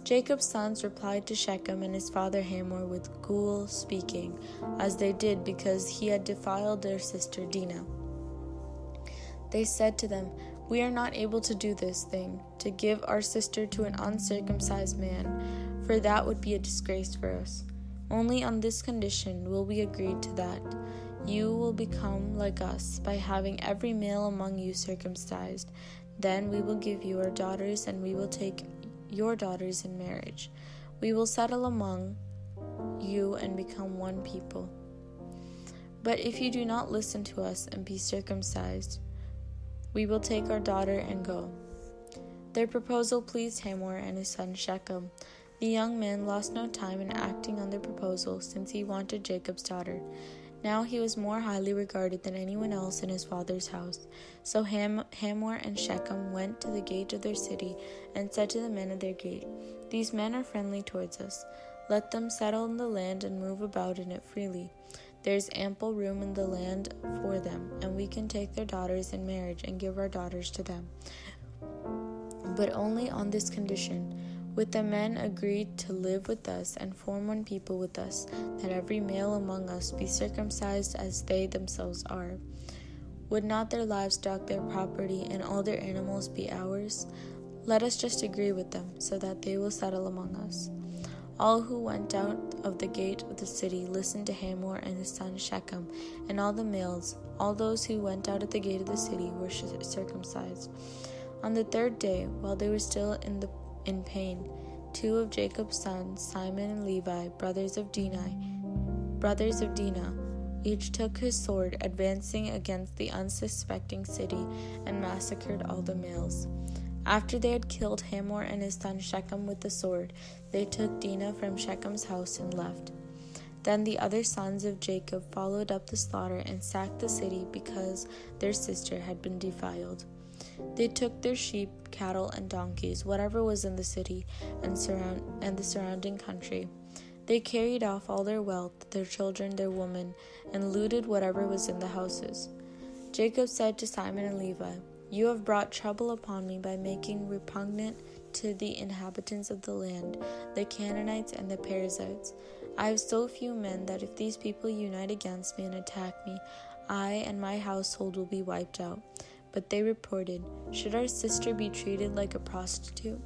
Jacob's sons replied to Shechem and his father Hamor with ghoul speaking, as they did because he had defiled their sister Dinah. They said to them, We are not able to do this thing, to give our sister to an uncircumcised man, for that would be a disgrace for us. Only on this condition will we agree to that. You will become like us by having every male among you circumcised. Then we will give you our daughters, and we will take your daughters in marriage. We will settle among you and become one people. But if you do not listen to us and be circumcised, we will take our daughter and go. Their proposal pleased Hamor and his son Shechem. The young man lost no time in acting on the proposal, since he wanted Jacob's daughter. Now he was more highly regarded than anyone else in his father's house. So Ham- Hamor and Shechem went to the gate of their city and said to the men of their gate, These men are friendly towards us. Let them settle in the land and move about in it freely. There is ample room in the land for them, and we can take their daughters in marriage and give our daughters to them. But only on this condition with the men agreed to live with us and form one people with us, that every male among us be circumcised as they themselves are. Would not their livestock, their property, and all their animals be ours? Let us just agree with them, so that they will settle among us. All who went out of the gate of the city listened to Hamor and his son Shechem, and all the males, all those who went out at the gate of the city, were circumcised. On the third day, while they were still in the in pain. Two of Jacob's sons, Simon and Levi, brothers of Dinah, brothers of Dinah, each took his sword, advancing against the unsuspecting city, and massacred all the males. After they had killed Hamor and his son Shechem with the sword, they took Dinah from Shechem's house and left. Then the other sons of Jacob followed up the slaughter and sacked the city because their sister had been defiled. They took their sheep, cattle, and donkeys, whatever was in the city and, surround- and the surrounding country. They carried off all their wealth, their children, their women, and looted whatever was in the houses. Jacob said to Simon and Levi, You have brought trouble upon me by making repugnant to the inhabitants of the land, the Canaanites and the Perizzites. I have so few men that if these people unite against me and attack me, I and my household will be wiped out but they reported, Should our sister be treated like a prostitute?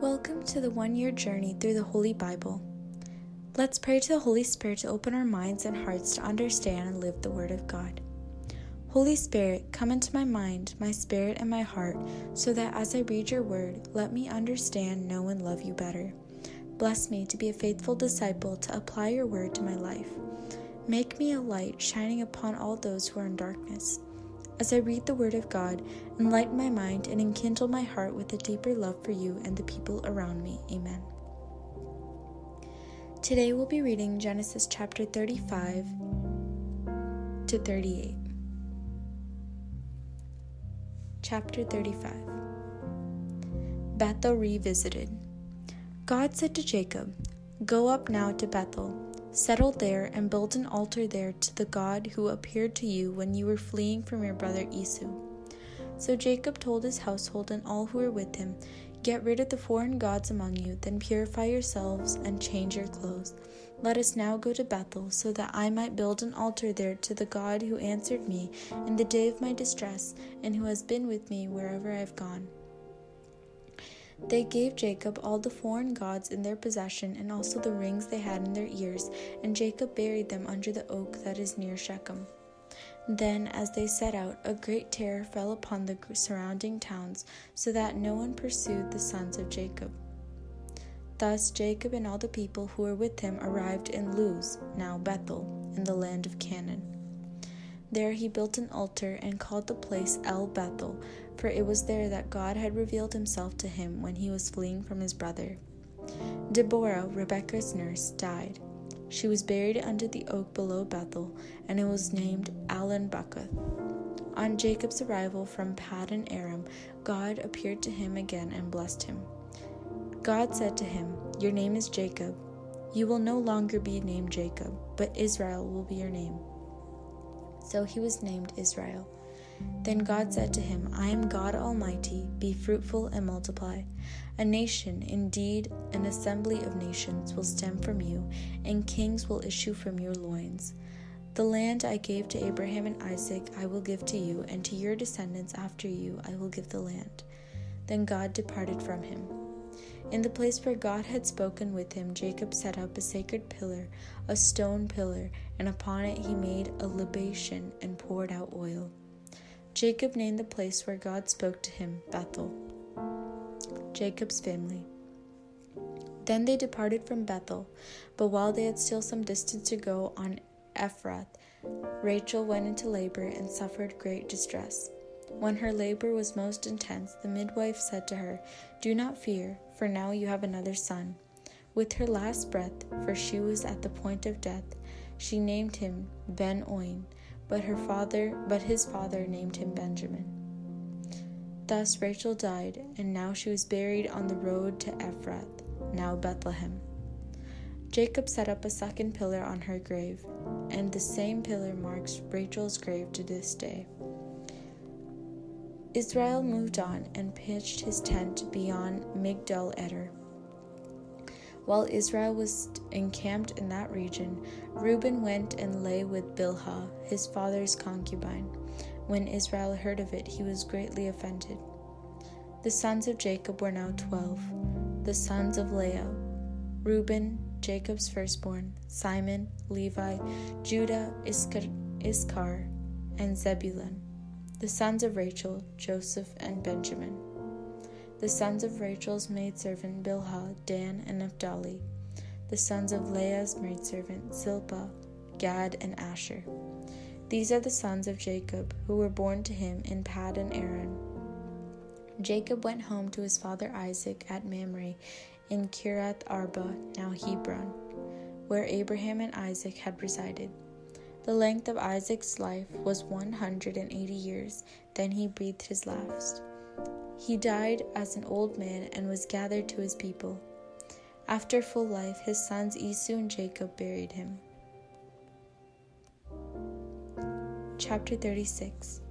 Welcome to the one year journey through the Holy Bible. Let's pray to the Holy Spirit to open our minds and hearts to understand and live the Word of God. Holy Spirit, come into my mind, my spirit, and my heart, so that as I read your word, let me understand, know, and love you better. Bless me to be a faithful disciple to apply your word to my life. Make me a light shining upon all those who are in darkness. As I read the Word of God, enlighten my mind and enkindle my heart with a deeper love for you and the people around me. Amen. Today we'll be reading Genesis chapter 35 to 38. Chapter 35 Bethel Revisited. God said to Jacob, Go up now to Bethel Settle there and build an altar there to the God who appeared to you when you were fleeing from your brother Esau. So Jacob told his household and all who were with him, Get rid of the foreign gods among you, then purify yourselves and change your clothes. Let us now go to Bethel, so that I might build an altar there to the God who answered me in the day of my distress, and who has been with me wherever I have gone. They gave Jacob all the foreign gods in their possession and also the rings they had in their ears, and Jacob buried them under the oak that is near Shechem. Then, as they set out, a great terror fell upon the surrounding towns, so that no one pursued the sons of Jacob. Thus Jacob and all the people who were with him arrived in Luz, now Bethel, in the land of Canaan. There he built an altar and called the place El Bethel, for it was there that God had revealed himself to him when he was fleeing from his brother. Deborah, Rebekah's nurse, died. She was buried under the oak below Bethel, and it was named Allon-bacuth. On Jacob's arrival from Paddan Aram, God appeared to him again and blessed him. God said to him, Your name is Jacob. You will no longer be named Jacob, but Israel will be your name. So he was named Israel. Then God said to him, I am God Almighty, be fruitful and multiply. A nation, indeed, an assembly of nations, will stem from you, and kings will issue from your loins. The land I gave to Abraham and Isaac I will give to you, and to your descendants after you I will give the land. Then God departed from him. In the place where God had spoken with him, Jacob set up a sacred pillar, a stone pillar, and upon it he made a libation and poured out oil. Jacob named the place where God spoke to him Bethel. Jacob's family. Then they departed from Bethel, but while they had still some distance to go on Ephrath, Rachel went into labor and suffered great distress. When her labor was most intense, the midwife said to her, Do not fear, for now you have another son. With her last breath, for she was at the point of death, she named him Ben Oni, but her father but his father named him Benjamin. Thus Rachel died, and now she was buried on the road to Ephrath, now Bethlehem. Jacob set up a second pillar on her grave, and the same pillar marks Rachel's grave to this day. Israel moved on and pitched his tent beyond Migdal Eder. While Israel was encamped in that region, Reuben went and lay with Bilhah, his father's concubine. When Israel heard of it, he was greatly offended. The sons of Jacob were now twelve. The sons of Leah Reuben, Jacob's firstborn, Simeon, Levi, Judah, Issachar, and Zebulun. The sons of Rachel, Joseph and Benjamin. The sons of Rachel's maidservant Bilhah, Dan and Naphtali. The sons of Leah's maidservant Zilpah, Gad and Asher. These are the sons of Jacob, who were born to him in Paddan Aram. Jacob went home to his father Isaac at Mamre in Kiriath Arba, now Hebron, where Abraham and Isaac had resided. The length of Isaac's life was 180 years, then he breathed his last. He died as an old man and was gathered to his people. After full life, his sons Esau and Jacob buried him. Chapter 36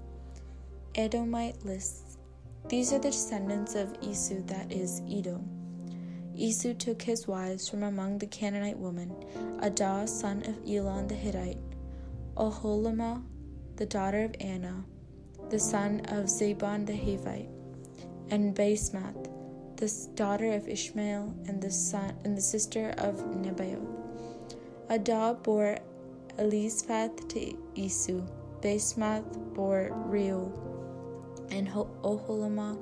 Edomite lists. These are the descendants of Esau, that is, Edom. Esau took his wives from among the Canaanite women Adah, son of Elon the Hittite, Oholibamah, the daughter of Anah, the son of Zibeon the Hivite, and Basemath, the daughter of Ishmael, and the son and the sister of Nebaioth. Adah bore Elizaphat to Esau. Basemath bore Reuel, and Oholibamah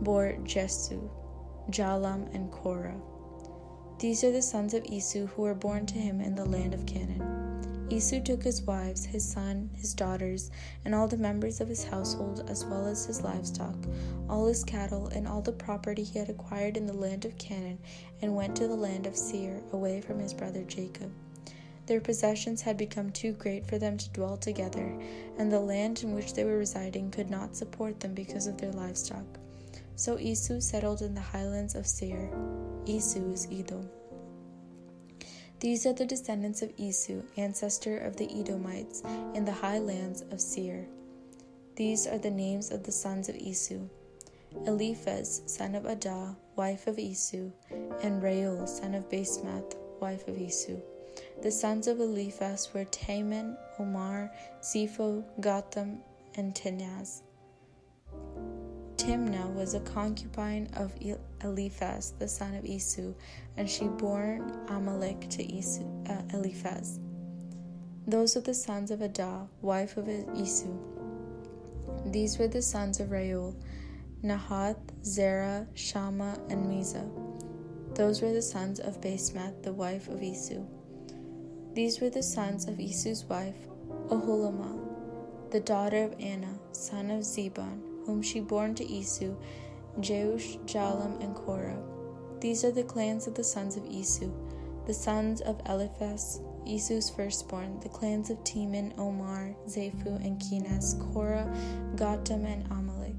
bore Jeush, Jalam, and Korah. These are the sons of Esau who were born to him in the land of Canaan. Esau took his wives, his son, his daughters, and all the members of his household, as well as his livestock, all his cattle, and all the property he had acquired in the land of Canaan, and went to the land of Seir, away from his brother Jacob. Their possessions had become too great for them to dwell together, and the land in which they were residing could not support them because of their livestock. So Esau settled in the highlands of Seir. Esau is Edom. These are the descendants of Esau, ancestor of the Edomites, in the highlands of Seir. These are the names of the sons of Esau Eliphaz, son of Adah, wife of Esau, and Reuel, son of Basemath, wife of Esau. The sons of Eliphaz were Teman, Omar, Zepho, Gatam, and Kenaz. Timnah was a concubine of Eliphaz, the son of Esau, and she bore Amalek to uh, Eliphaz. Those are the sons of Adah, wife of Esau. These were the sons of Reuel, Nahath, Zerah, Shammah, and Mizzah. Those were the sons of Basemath, the wife of Esau. These were the sons of Esau's wife, Oholibamah, the daughter of Anah, son of Zibeon, whom she bore to Esau, Jeush, Jaalam, and Korah. These are the clans of the sons of Esau, the sons of Eliphaz, Esau's firstborn, the clans of Teman, Omar, Zepho, and Kenaz, Korah, Gatam, and Amalek.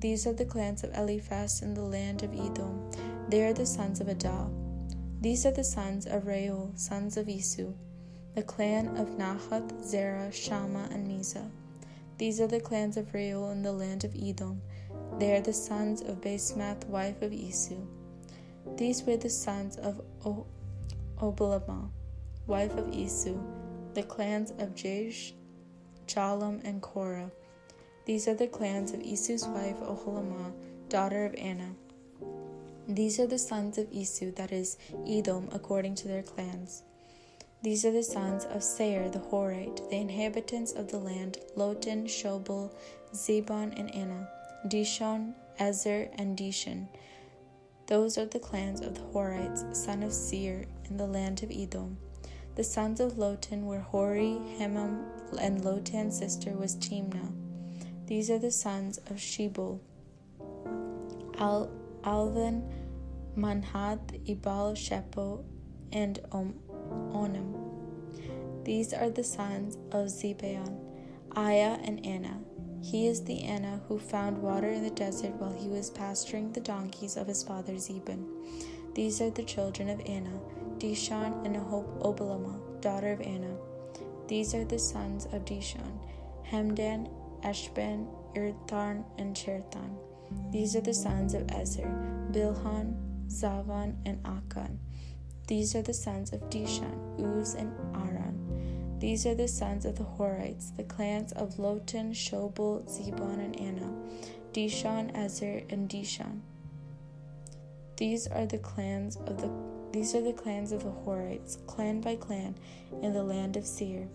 These are the clans of Eliphaz in the land of Edom. They are the sons of Adah. These are the sons of Reuel, sons of Esau, the clan of Nahath, Zerah, Shammah, and Mizzah. These are the clans of Reuel in the land of Edom. They are the sons of Basemath, wife of Esau. These were the sons of o- wife of Esau, the clans of Jeush, Jaalam, and Korah. These are the clans of Esau's wife Oholibamah, daughter of Anah. These are the sons of Esau, that is, Edom, according to their clans. These are the sons of Seir the Horite, the inhabitants of the land Lotan, Shobal, Zibeon, and Anah, Dishon, Ezer, and Dishan. Those are the clans of the Horites, son of Seir, in the land of Edom. The sons of Lotan were Hori, Hemam, and Lotan's sister was Timnah. These are the sons of Shobal, Al- Alvan, Manhad, Ebal, Shepo, and Om- Onam. These are the sons of Zibeon, Aiah, and Anah. He is the Anah who found water in the desert while he was pasturing the donkeys of his father Zibeon. These are the children of Anah, Dishon and Oholibamah, daughter of Anah. These are the sons of Dishon, Hemdan, Eshban, Irthan, and Cherthan. These are the sons of Ezer, Bilhan, Zavan, and Akan. These are the sons of Dishan, Uz, and Aran. These are the sons of the Horites, the clans of Lotan, Shobal, Zibeon, and Anah, Dishon, Ezer, and Dishan. These are the clans of the these are the clans of the Horites, clan by clan, in the land of Seir.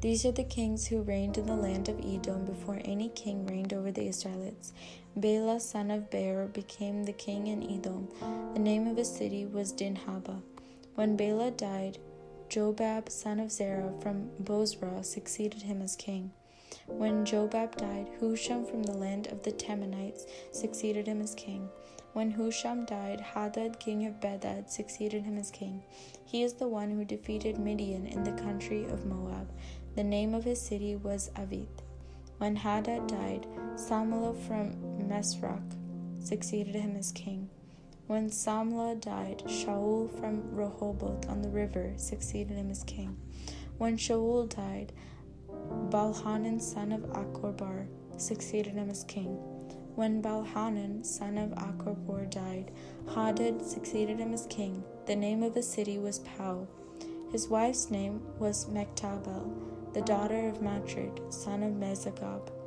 These are the kings who reigned in the land of Edom before any king reigned over the Israelites. Bela, son of Beor, became the king in Edom. The name of his city was Dinhabah. When Bela died, Jobab, son of Zerah from Bozrah, succeeded him as king. When Jobab died, Husham from the land of the Temanites succeeded him as king. When Husham died, Hadad, king of Bedad, succeeded him as king. He is the one who defeated Midian in the country of Moab. The name of his city was Avith. When Hadad died, Samlah from Masrekah succeeded him as king. When Samlah died, Shaul from Rehoboth on the river succeeded him as king. When Shaul died, Balhanan son of Achorbor succeeded him as king. When Balhanan son of Achorbor died, Hadad succeeded him as king. The name of the city was Pau. His wife's name was Mehetabel the daughter of Matred, son of Mezagab.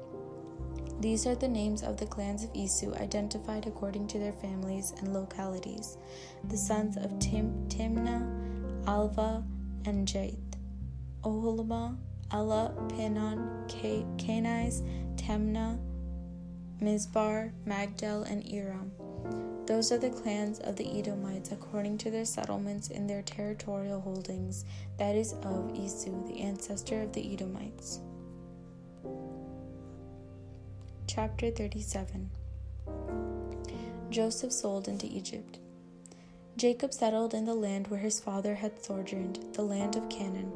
These are the names of the clans of Esau identified according to their families and localities. The sons of Tim, Timnah, Alvah, and Jaith. Oholabah, Ella, Pinon, Kenaz, Temna, Mizbar, Magdal, and Iram. Those are the clans of the Edomites according to their settlements in their territorial holdings, that is, of Esau, the ancestor of the Edomites. Chapter 37 Joseph sold into Egypt. Jacob settled in the land where his father had sojourned, the land of Canaan.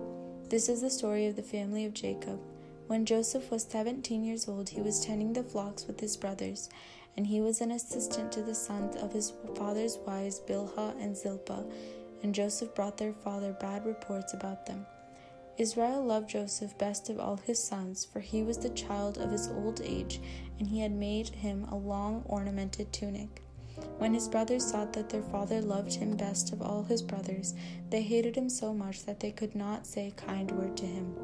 This is the story of the family of Jacob. When Joseph was seventeen years old, he was tending the flocks with his brothers, and he was an assistant to the sons of his father's wives, Bilhah and Zilpah, and Joseph brought their father bad reports about them. Israel loved Joseph best of all his sons, for he was the child of his old age, and he had made him a long ornamented tunic. When his brothers saw that their father loved him best of all his brothers, they hated him so much that they could not say a kind word to him.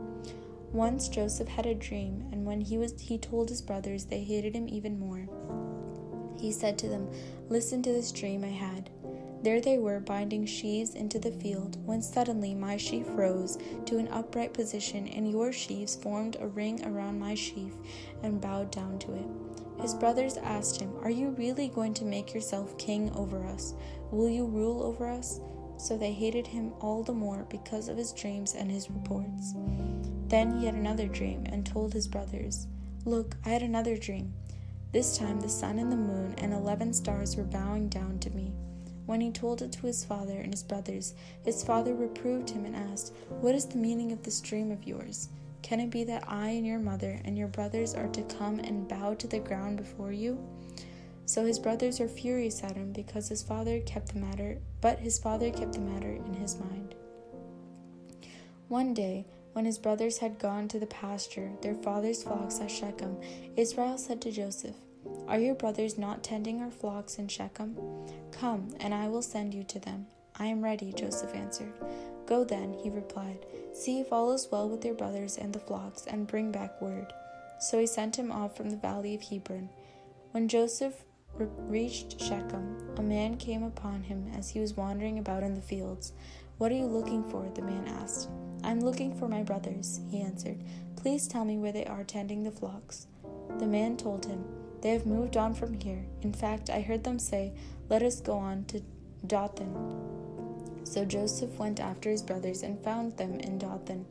Once Joseph had a dream, and when he was he told his brothers, they hated him even more. He said to them, "Listen to this dream I had. There they were binding sheaves into the field, when suddenly my sheaf rose to an upright position, and your sheaves formed a ring around my sheaf and bowed down to it. His brothers asked him, Are you really going to make yourself king over us? Will you rule over us? So they hated him all the more because of his dreams and his reports. Then he had another dream and told his brothers, Look, I had another dream. This time the sun and the moon and eleven stars were bowing down to me. When he told it to his father and his brothers, his father reproved him and asked, What is the meaning of this dream of yours? Can it be that I and your mother and your brothers are to come and bow to the ground before you? So his brothers were furious at him because his father kept the matter, but his father kept the matter in his mind. One day, when his brothers had gone to the pasture, their father's flocks at Shechem, Israel said to Joseph, are your brothers not tending our flocks in Shechem? Come, and I will send you to them. I am ready, Joseph answered. Go then, he replied. See if all is well with your brothers and the flocks, and bring back word. So he sent him off from the valley of Hebron. When Joseph re- reached Shechem, a man came upon him as he was wandering about in the fields. What are you looking for? the man asked. I'm looking for my brothers, he answered. Please tell me where they are tending the flocks. The man told him, they have moved on from here. In fact, I heard them say, Let us go on to Dothan. So Joseph went after his brothers and found them in Dothan.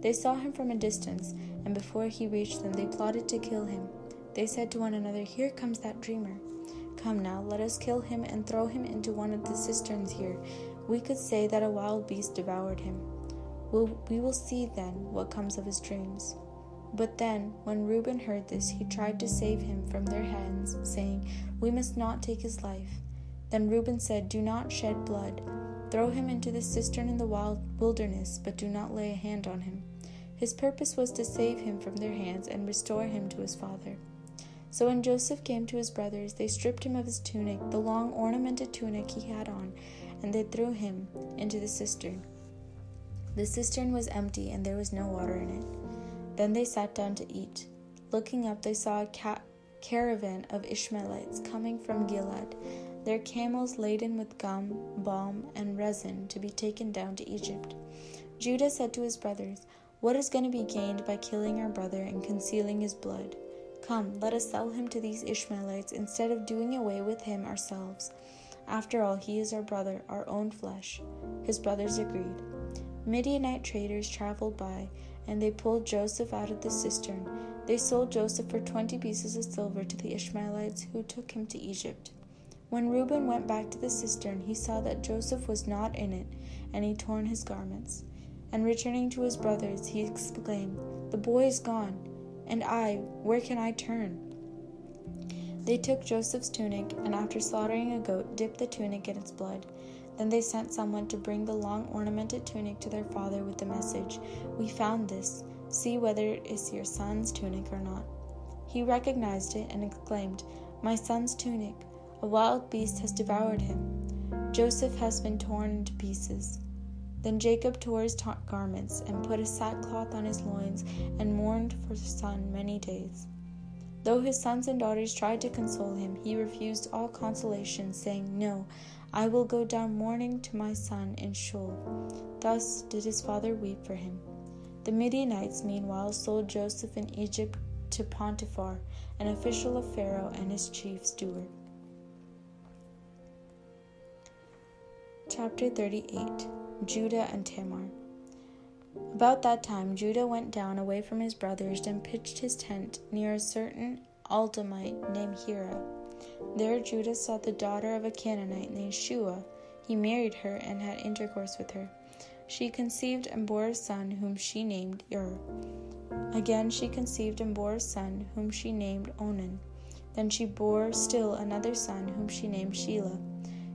They saw him from a distance, and before he reached them, they plotted to kill him. They said to one another, Here comes that dreamer. Come now, let us kill him and throw him into one of the cisterns here. We could say that a wild beast devoured him. We'll, we will see then what comes of his dreams. But then, when Reuben heard this, he tried to save him from their hands, saying, We must not take his life. Then Reuben said, Do not shed blood. Throw him into the cistern in the wild wilderness, but do not lay a hand on him. His purpose was to save him from their hands and restore him to his father. So when Joseph came to his brothers, they stripped him of his tunic, the long ornamented tunic he had on, and they threw him into the cistern. The cistern was empty, and there was no water in it. Then they sat down to eat. Looking up, they saw a ca- caravan of Ishmaelites coming from Gilead, their camels laden with gum, balm, and resin to be taken down to Egypt. Judah said to his brothers, What is going to be gained by killing our brother and concealing his blood? Come, let us sell him to these Ishmaelites instead of doing away with him ourselves. After all, he is our brother, our own flesh. His brothers agreed. Midianite traders traveled by and they pulled Joseph out of the cistern. They sold Joseph for twenty pieces of silver to the Ishmaelites who took him to Egypt. When Reuben went back to the cistern, he saw that Joseph was not in it, and he torn his garments. And returning to his brothers, he exclaimed, The boy is gone, and I, where can I turn? They took Joseph's tunic, and after slaughtering a goat, dipped the tunic in its blood. Then they sent someone to bring the long ornamented tunic to their father with the message, We found this. See whether it is your son's tunic or not. He recognized it and exclaimed, My son's tunic. A wild beast has devoured him. Joseph has been torn into pieces. Then Jacob tore his garments and put a sackcloth on his loins and mourned for his son many days. Though his sons and daughters tried to console him, he refused all consolation, saying, No, I will go down mourning to my son in Sheol. Thus did his father weep for him. The Midianites, meanwhile, sold Joseph in Egypt to Potiphar, an official of Pharaoh and his chief steward. Chapter 38 Judah and Tamar. About that time, Judah went down away from his brothers and pitched his tent near a certain Adullamite named Hira. There, Judah saw the daughter of a Canaanite named Shua. He married her and had intercourse with her. She conceived and bore a son, whom she named Ur. Again, she conceived and bore a son, whom she named Onan. Then she bore still another son, whom she named Shelah.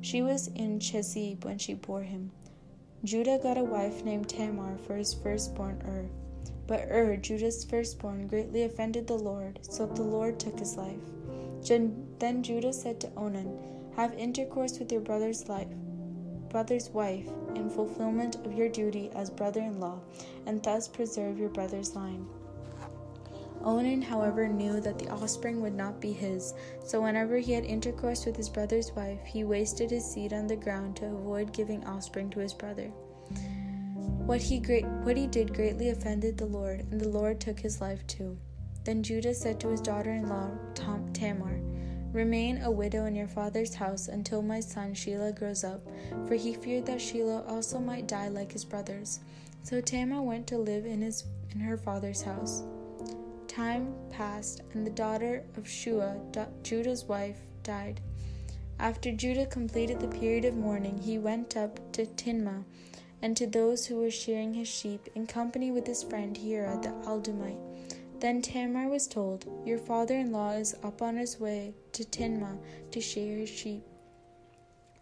She was in Chezib when she bore him. Judah got a wife named Tamar for his firstborn Ur. But Ur, Judah's firstborn, greatly offended the Lord, so the Lord took his life. Then Judah said to Onan, Have intercourse with your brother's life, brother's wife, in fulfillment of your duty as brother in law, and thus preserve your brother's line. Onan, however, knew that the offspring would not be his, so whenever he had intercourse with his brother's wife, he wasted his seed on the ground to avoid giving offspring to his brother. What he, great, what he did greatly offended the Lord, and the Lord took his life too. Then Judah said to his daughter in law, Tamar, Remain a widow in your father's house until my son Shelah grows up, for he feared that Shelah also might die like his brothers. So Tamar went to live in, his, in her father's house. Time passed, and the daughter of Shua, Judah's wife, died. After Judah completed the period of mourning, he went up to Timnah and to those who were shearing his sheep, in company with his friend Hira the Adullamite. Then Tamar was told, Your father in law is up on his way to Timnah to shear his sheep.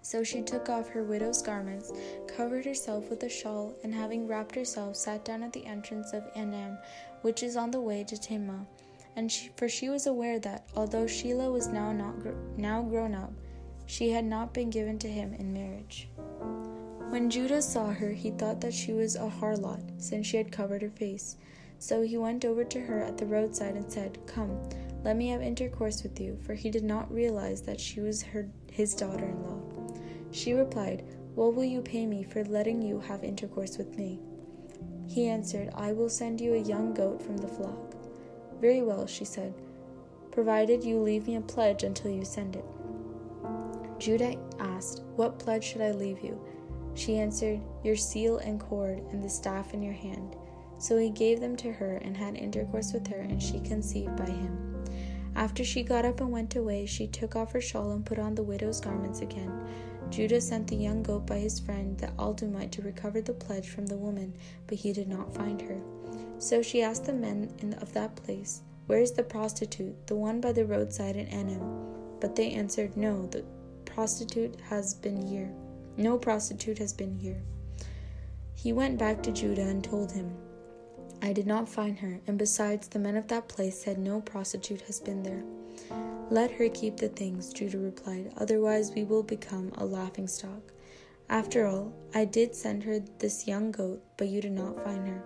So she took off her widow's garments, covered herself with a shawl, and having wrapped herself, sat down at the entrance of Enaim, which is on the way to Timnah. And she, for she was aware that, although Shelah was now not now grown up, she had not been given to him in marriage. When Judah saw her, he thought that she was a harlot, since she had covered her face. So he went over to her at the roadside and said, Come, let me have intercourse with you, for he did not realize that she was her, his daughter in law. She replied, What will you pay me for letting you have intercourse with me? He answered, I will send you a young goat from the flock. Very well, she said, provided you leave me a pledge until you send it. Judah asked, What pledge should I leave you? She answered, Your seal and cord and the staff in your hand. So he gave them to her and had intercourse with her, and she conceived by him. After she got up and went away, she took off her shawl and put on the widow's garments again. Judah sent the young goat by his friend the Adullamite to recover the pledge from the woman, but he did not find her. So she asked the men of that place, Where is the prostitute, the one by the roadside in Enaim? But they answered, No, the prostitute has been here. No prostitute has been here. He went back to Judah and told him, I did not find her, and besides, the men of that place said no prostitute has been there. Let her keep the things, Judah replied, otherwise we will become a laughing stock. After all, I did send her this young goat, but you did not find her.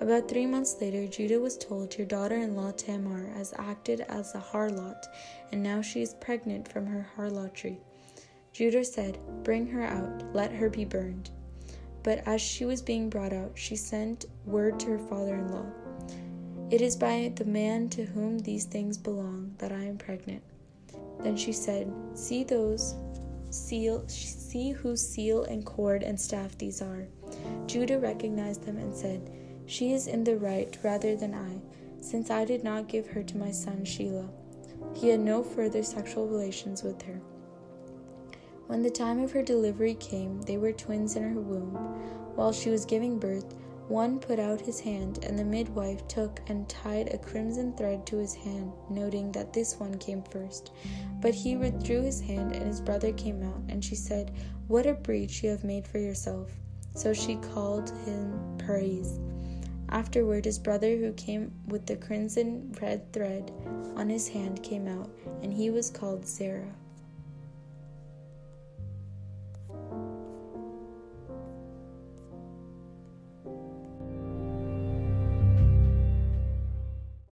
About three months later, Judah was told, Your daughter in law Tamar has acted as a harlot, and now she is pregnant from her harlotry. Judah said, Bring her out, let her be burned. But as she was being brought out, she sent word to her father in law. It is by the man to whom these things belong that I am pregnant. Then she said, See those seal see whose seal and cord and staff these are. Judah recognized them and said, She is in the right rather than I, since I did not give her to my son Shelah. He had no further sexual relations with her. When the time of her delivery came, they were twins in her womb. While she was giving birth, one put out his hand, and the midwife took and tied a crimson thread to his hand, noting that this one came first. But he withdrew his hand, and his brother came out, and she said, What a breach you have made for yourself. So she called him Perez. Afterward, his brother, who came with the crimson red thread on his hand, came out, and he was called Zerah.